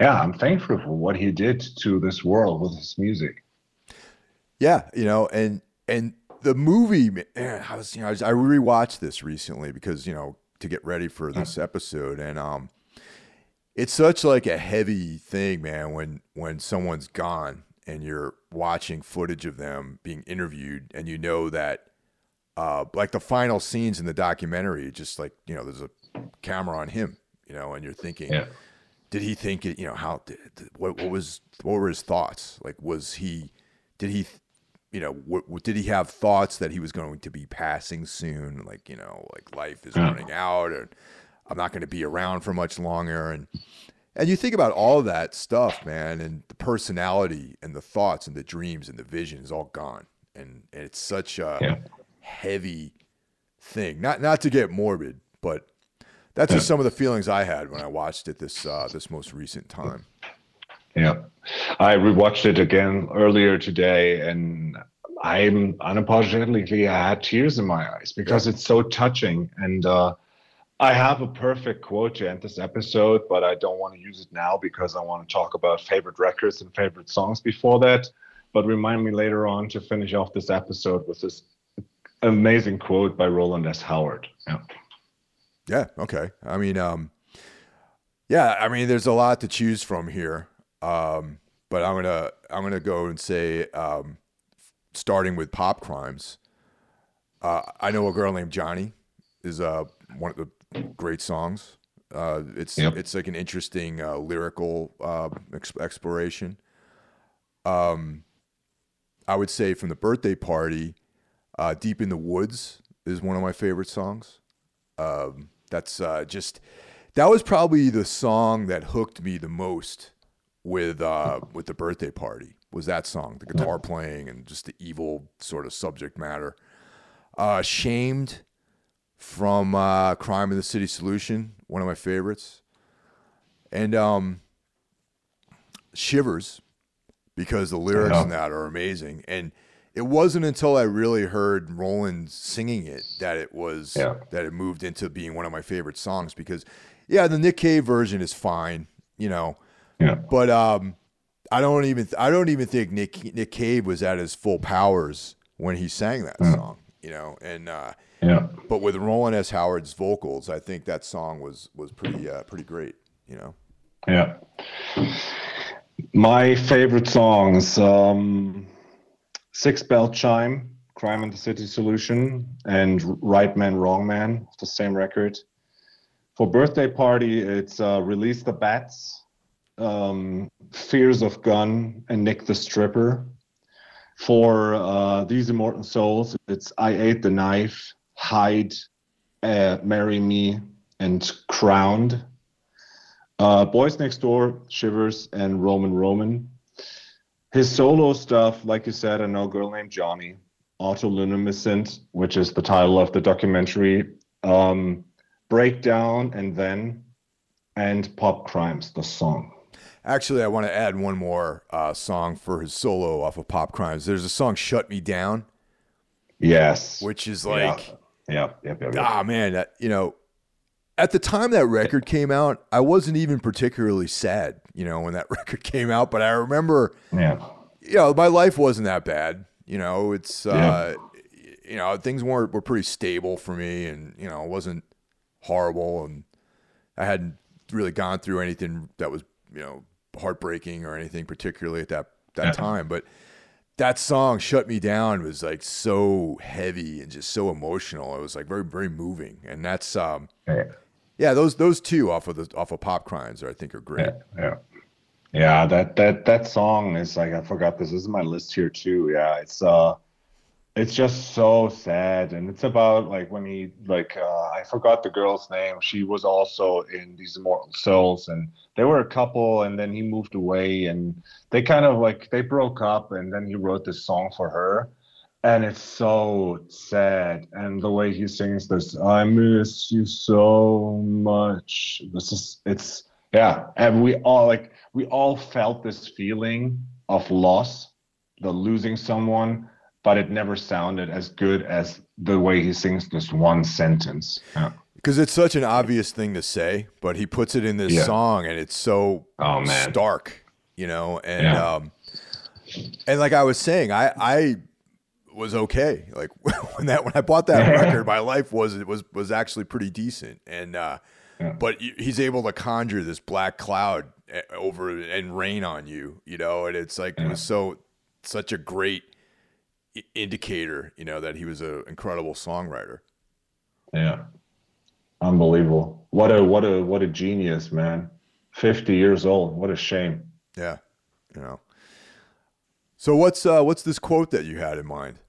yeah, I'm thankful for what he did to this world with his music. Yeah, you know, and and the movie, man, I was you know I, was, I rewatched this recently because you know to get ready for this episode, and um, it's such like a heavy thing, man. When when someone's gone and you're watching footage of them being interviewed, and you know that, uh, like the final scenes in the documentary, just like you know, there's a camera on him, you know, and you're thinking. Yeah did he think it you know how what, what was what were his thoughts like was he did he you know, what, what, did he have thoughts that he was going to be passing soon? Like, you know, like life is running out, and I'm not going to be around for much longer. And and you think about all that stuff, man, and the personality and the thoughts and the dreams and the vision is all gone, and, and it's such a yeah. heavy thing. Not not to get morbid, but that's just some of the feelings I had when I watched it this uh, this most recent time. Yeah, I rewatched it again earlier today, and I'm unapologetically I had tears in my eyes because yeah. it's so touching. And uh, I have a perfect quote to end this episode, but I don't want to use it now because I want to talk about favorite records and favorite songs before that. But remind me later on to finish off this episode with this amazing quote by Rowland S. Howard. Yeah. Yeah. Okay. I mean, um, yeah. I mean, there's a lot to choose from here. Um, but I'm gonna I'm gonna go and say, um, starting with pop crimes. Uh, I know a girl named Johnny is uh, one of the great songs. Uh, it's yep. it's like an interesting uh, lyrical uh, exploration. Um, I would say from the birthday party, uh, "Deep in the Woods" is one of my favorite songs. Um, that's uh, just that was probably the song that hooked me the most with uh, with the birthday party was that song, the guitar playing and just the evil sort of subject matter. Uh, Shamed from uh, Crime in the City Solution, one of my favorites, and um, Shivers because the lyrics yeah. in that are amazing and. It wasn't until I really heard Rowland singing it that it was yeah. that it moved into being one of my favorite songs because yeah, the Nick Cave version is fine, you know, yeah. But um, I don't even I don't even think Nick Nick Cave was at his full powers when he sang that yeah. song. You know, and uh, yeah. But with Rowland S. Howard's vocals, I think that song was was pretty uh, pretty great. You know. Yeah. My favorite songs: um, Six Bell Chime, "Crime in the City Solution," and "Right Man, Wrong Man," the same record. For birthday party, it's uh, "Release the Bats." um, Fears of Gun and Nick the Stripper. For uh, These Immortal Souls, it's I Ate the Knife, Hide, uh, Marry Me, and Crowned. Uh, Boys Next Door, Shivers, and Roman Roman. His solo stuff, like you said, I know girl named Johnny, Autoluminescent, which is the title of the documentary, um, Breakdown, and Then, and Pop Crimes, the song. Actually, I want to add one more uh, song for his solo off of Pop Crimes. There's a song "Shut Me Down." Yes, which is like, yeah, yeah, yeah, yeah. ah, man, that, you know, at the time that record came out, I wasn't even particularly sad, you know, when that record came out. But I remember, yeah, you know, my life wasn't that bad. You know, it's, uh, you know, things weren't were pretty stable for me, and you know, it wasn't horrible, and I hadn't really gone through anything that was, you know, heartbreaking or anything particularly at that that yeah. time, but that song "Shut Me Down" was like so heavy and just so emotional. It was like very very moving, and that's um, yeah. Yeah, those those two off of the off of Pop Crimes, are, I think are great. Yeah, yeah, yeah. That that that song is like I forgot this. This is my list here too. Yeah, it's uh, it's just so sad, and it's about like when he like uh, I forgot the girl's name. She was also in these Immortal Souls, and they were a couple, and then he moved away, and they kind of like they broke up, and then he wrote this song for her and it's so sad. And the way he sings this i miss you so much this is it's yeah. And we all like we all felt this feeling of loss the losing someone but it never sounded as good as the way he sings this one sentence. Yeah. Because it's such an obvious thing to say but he puts it in this yeah. song and it's so oh, stark you know? And yeah. um and like i was saying i i was okay. Like when that when I bought that record, my life was it was was actually pretty decent. And uh, yeah. but he's able to conjure this black cloud eh, over and rain on you, you know. And it's like yeah. it was so such a great indicator, you know, that he was an incredible songwriter. Yeah, unbelievable. What a what a what a genius, man. Fifty years old. What a shame. Yeah, you know. So what's uh, what's this quote that you had in mind?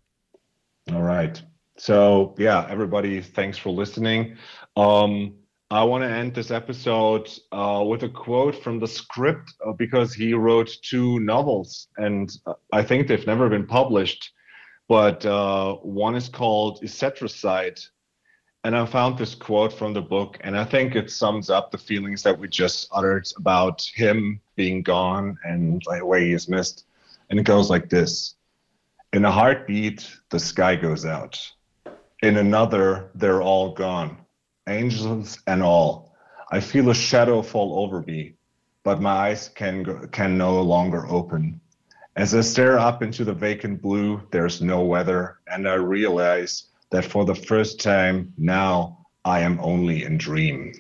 All right. So yeah, everybody, thanks for listening. Um, I want to end this episode uh, with a quote from the script uh, because he wrote two novels, and uh, I think they've never been published. But uh, one is called Ezetricide, and I found this quote from the book, and I think it sums up the feelings that we just uttered about him being gone and the way he's missed. And it goes like this in a heartbeat, the sky goes out. In another, they're all gone, angels and all. I feel a shadow fall over me, but my eyes can go, can no longer open. As I stare up into the vacant blue, there's no weather, and I realize that for the first time now, I am only in dream.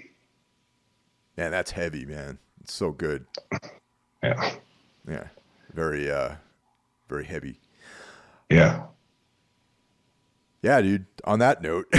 Man, that's heavy, man. It's so good. Yeah. Yeah. Very uh very heavy. Yeah. Yeah, dude. On that note,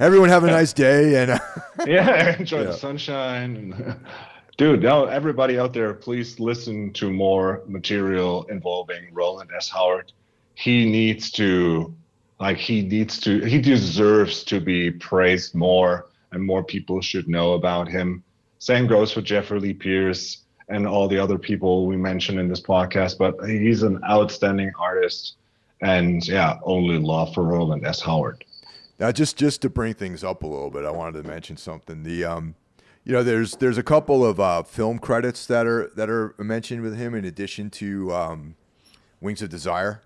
everyone have a nice day and yeah, enjoy yeah. the sunshine. dude, now everybody out there, please listen to more material involving Rowland S. Howard. He needs to, like, he needs to, he deserves to be praised more, and more people should know about him. Same goes for Jeffrey Lee Pierce and all the other people we mentioned in this podcast. But he's an outstanding artist, and yeah, only love for Rowland S. Howard. Now, just just to bring things up a little bit, I wanted to mention something. The um, you know, there's there's a couple of uh, film credits that are that are mentioned with him in addition to um, Wings of Desire.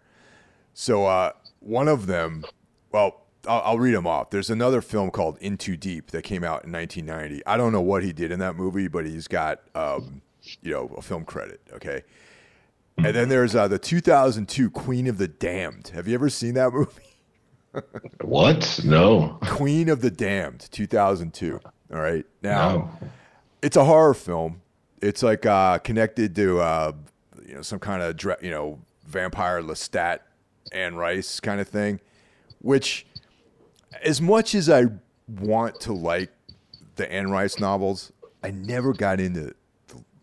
So uh, one of them, well, I'll, I'll, read them off. There's another film called In Too Deep that came out in 1990. I don't know what he did in that movie, but he's got um, you know, a film credit. Okay. And then there's uh, the 2002 Queen of the Damned. Have you ever seen that movie? what? No. Queen of the Damned, 2002. All right. Now, no. it's a horror film. It's like uh, connected to uh, you know some kind of you know vampire Lestat and Rice kind of thing. Which, as much as I want to like the Anne Rice novels, I never got into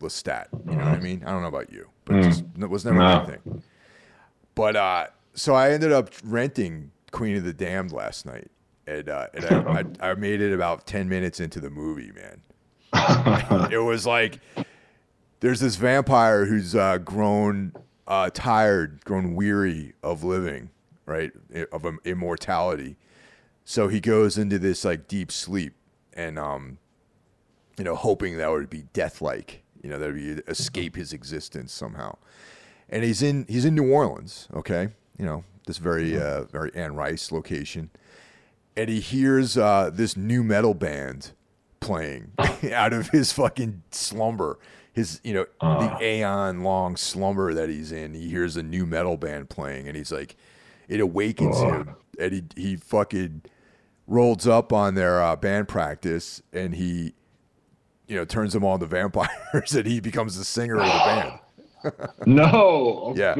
Lestat. You know what I mean? I don't know about you, but mm. just, it was never no. my thing. But uh, so I ended up renting Queen of the Damned last night, and, uh, and I, I, I made it about ten minutes into the movie, man. it was like there's this vampire who's uh, grown uh, tired, grown weary of living, right, of immortality. So he goes into this like deep sleep, and um, you know, hoping that would be death-like you know, that he escape his existence somehow. And he's in he's in New Orleans, okay, you know, this very uh, very Anne Rice location, and he hears uh, this new metal band playing out of his fucking slumber. His, you know, uh. the aeon long slumber that he's in. He hears a new metal band playing, and he's like, it awakens him, and he he fucking rolls up on their uh, band practice, and he you know, turns them all into vampires and he becomes the singer of the band. no. yeah.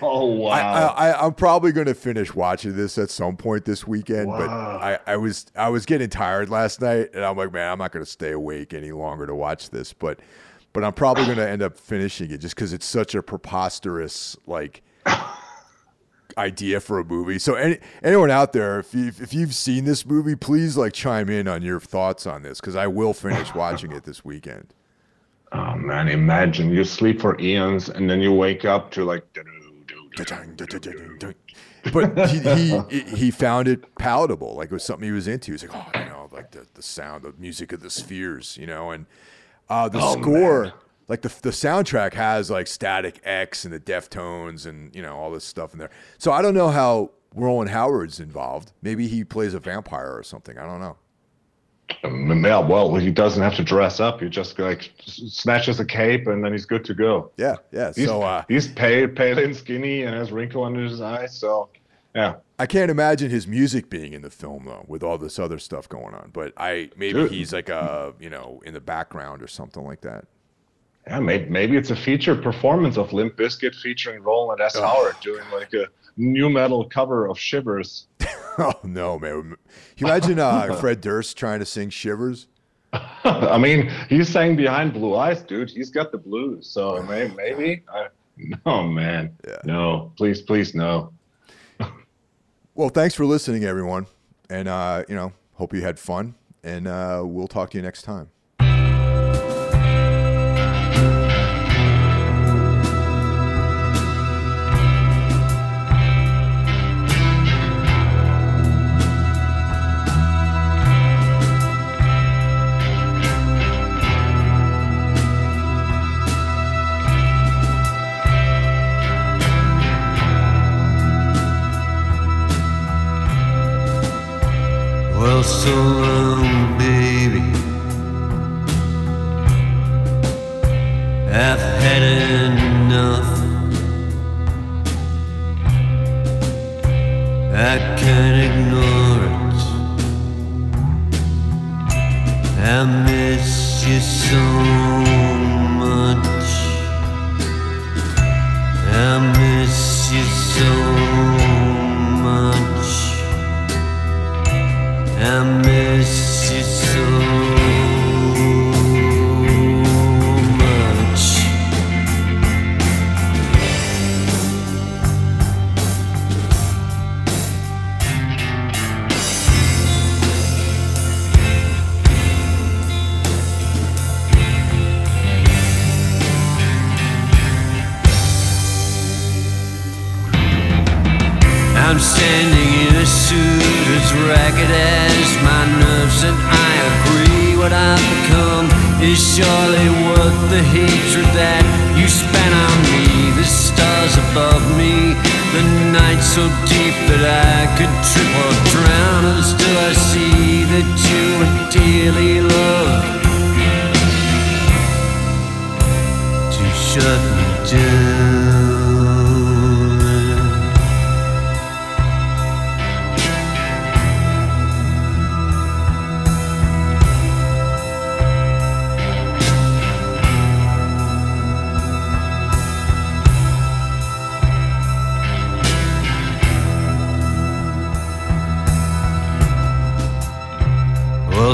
Oh wow! I, I, I'm probably going to finish watching this at some point this weekend, but I, I was I was getting tired last night, and I'm like, man, I'm not going to stay awake any longer to watch this. But but I'm probably going to end up finishing it just because it's such a preposterous like idea for a movie. So any anyone out there, if you've, if you've seen this movie, please like chime in on your thoughts on this because I will finish watching it this weekend. oh man, imagine you sleep for eons and then you wake up to like. But he, he he found it palatable, like it was something he was into. He was like, oh, you know, like the, the sound of music of the spheres, you know, and uh, the Oh, score, man. Like the the soundtrack has like Static X and the Deftones and you know all this stuff in there. So I don't know how Rowland Howard's involved. Maybe he plays a vampire or something. I don't know. Um, Yeah, well, he doesn't have to dress up. He just like snatches a cape and then he's good to go. Yeah, yeah. He's, So uh, he's pale, pale and skinny and has wrinkle under his eyes. So, yeah. I can't imagine his music being in the film though, with all this other stuff going on. But I maybe Dude. he's like a you know in the background or something like that. Yeah, maybe, maybe it's a feature performance of Limp Bizkit featuring Rowland S. Howard doing like a new metal cover of Shivers. Oh no, man! Can you imagine uh, Fred Durst trying to sing "Shivers"? I mean, he's saying behind blue eyes, dude. He's got the blues. So maybe, maybe. I, no, man. Yeah. No, please, please, no. Well, thanks for listening, everyone, and uh, you know, hope you had fun, and uh, we'll talk to you next time. Well, so long, baby. I've had enough. I can't ignore it. I miss you so much. I miss you so much. I'm standing in a suit as ragged as my nerves, and I agree what I've become is surely worth the hatred that you span on me. The stars above me, the night so deep that I could trip or drown, and still I see that you are dearly loved. To shut me down.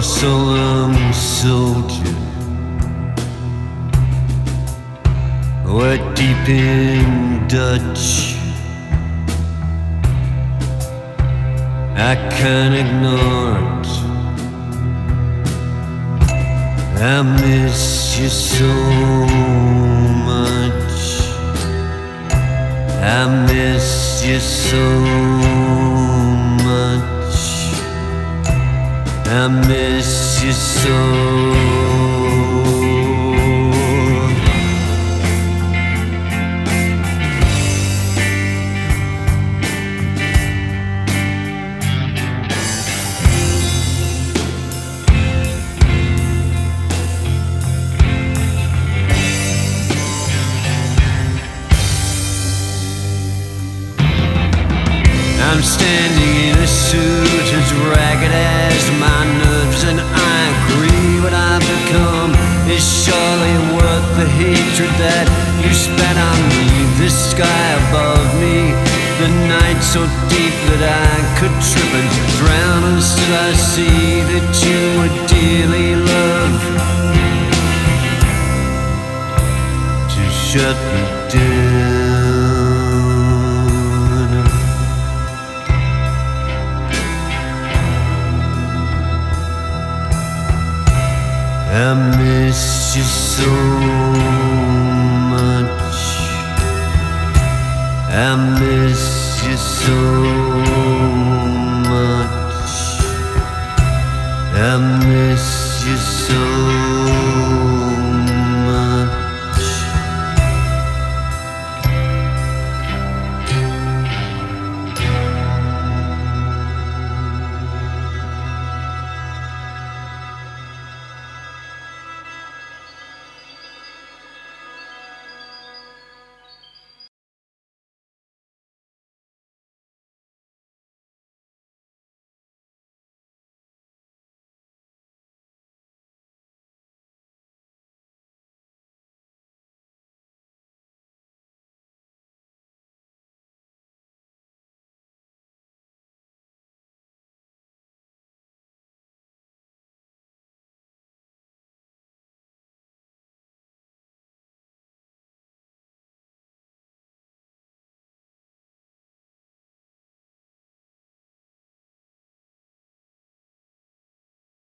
Well, so long, soldier. We're deep in Dutch. I can't ignore it. I miss you so much. I miss you so much. I miss you so. I'm standing in suit as ragged as my nerves, and I agree. What I've become is surely worth the hatred that you spat on me. The sky above me, the night so deep that I could trip and drown, and still I see that you would dearly love to shut me I miss you so much. I miss you so much. I miss you so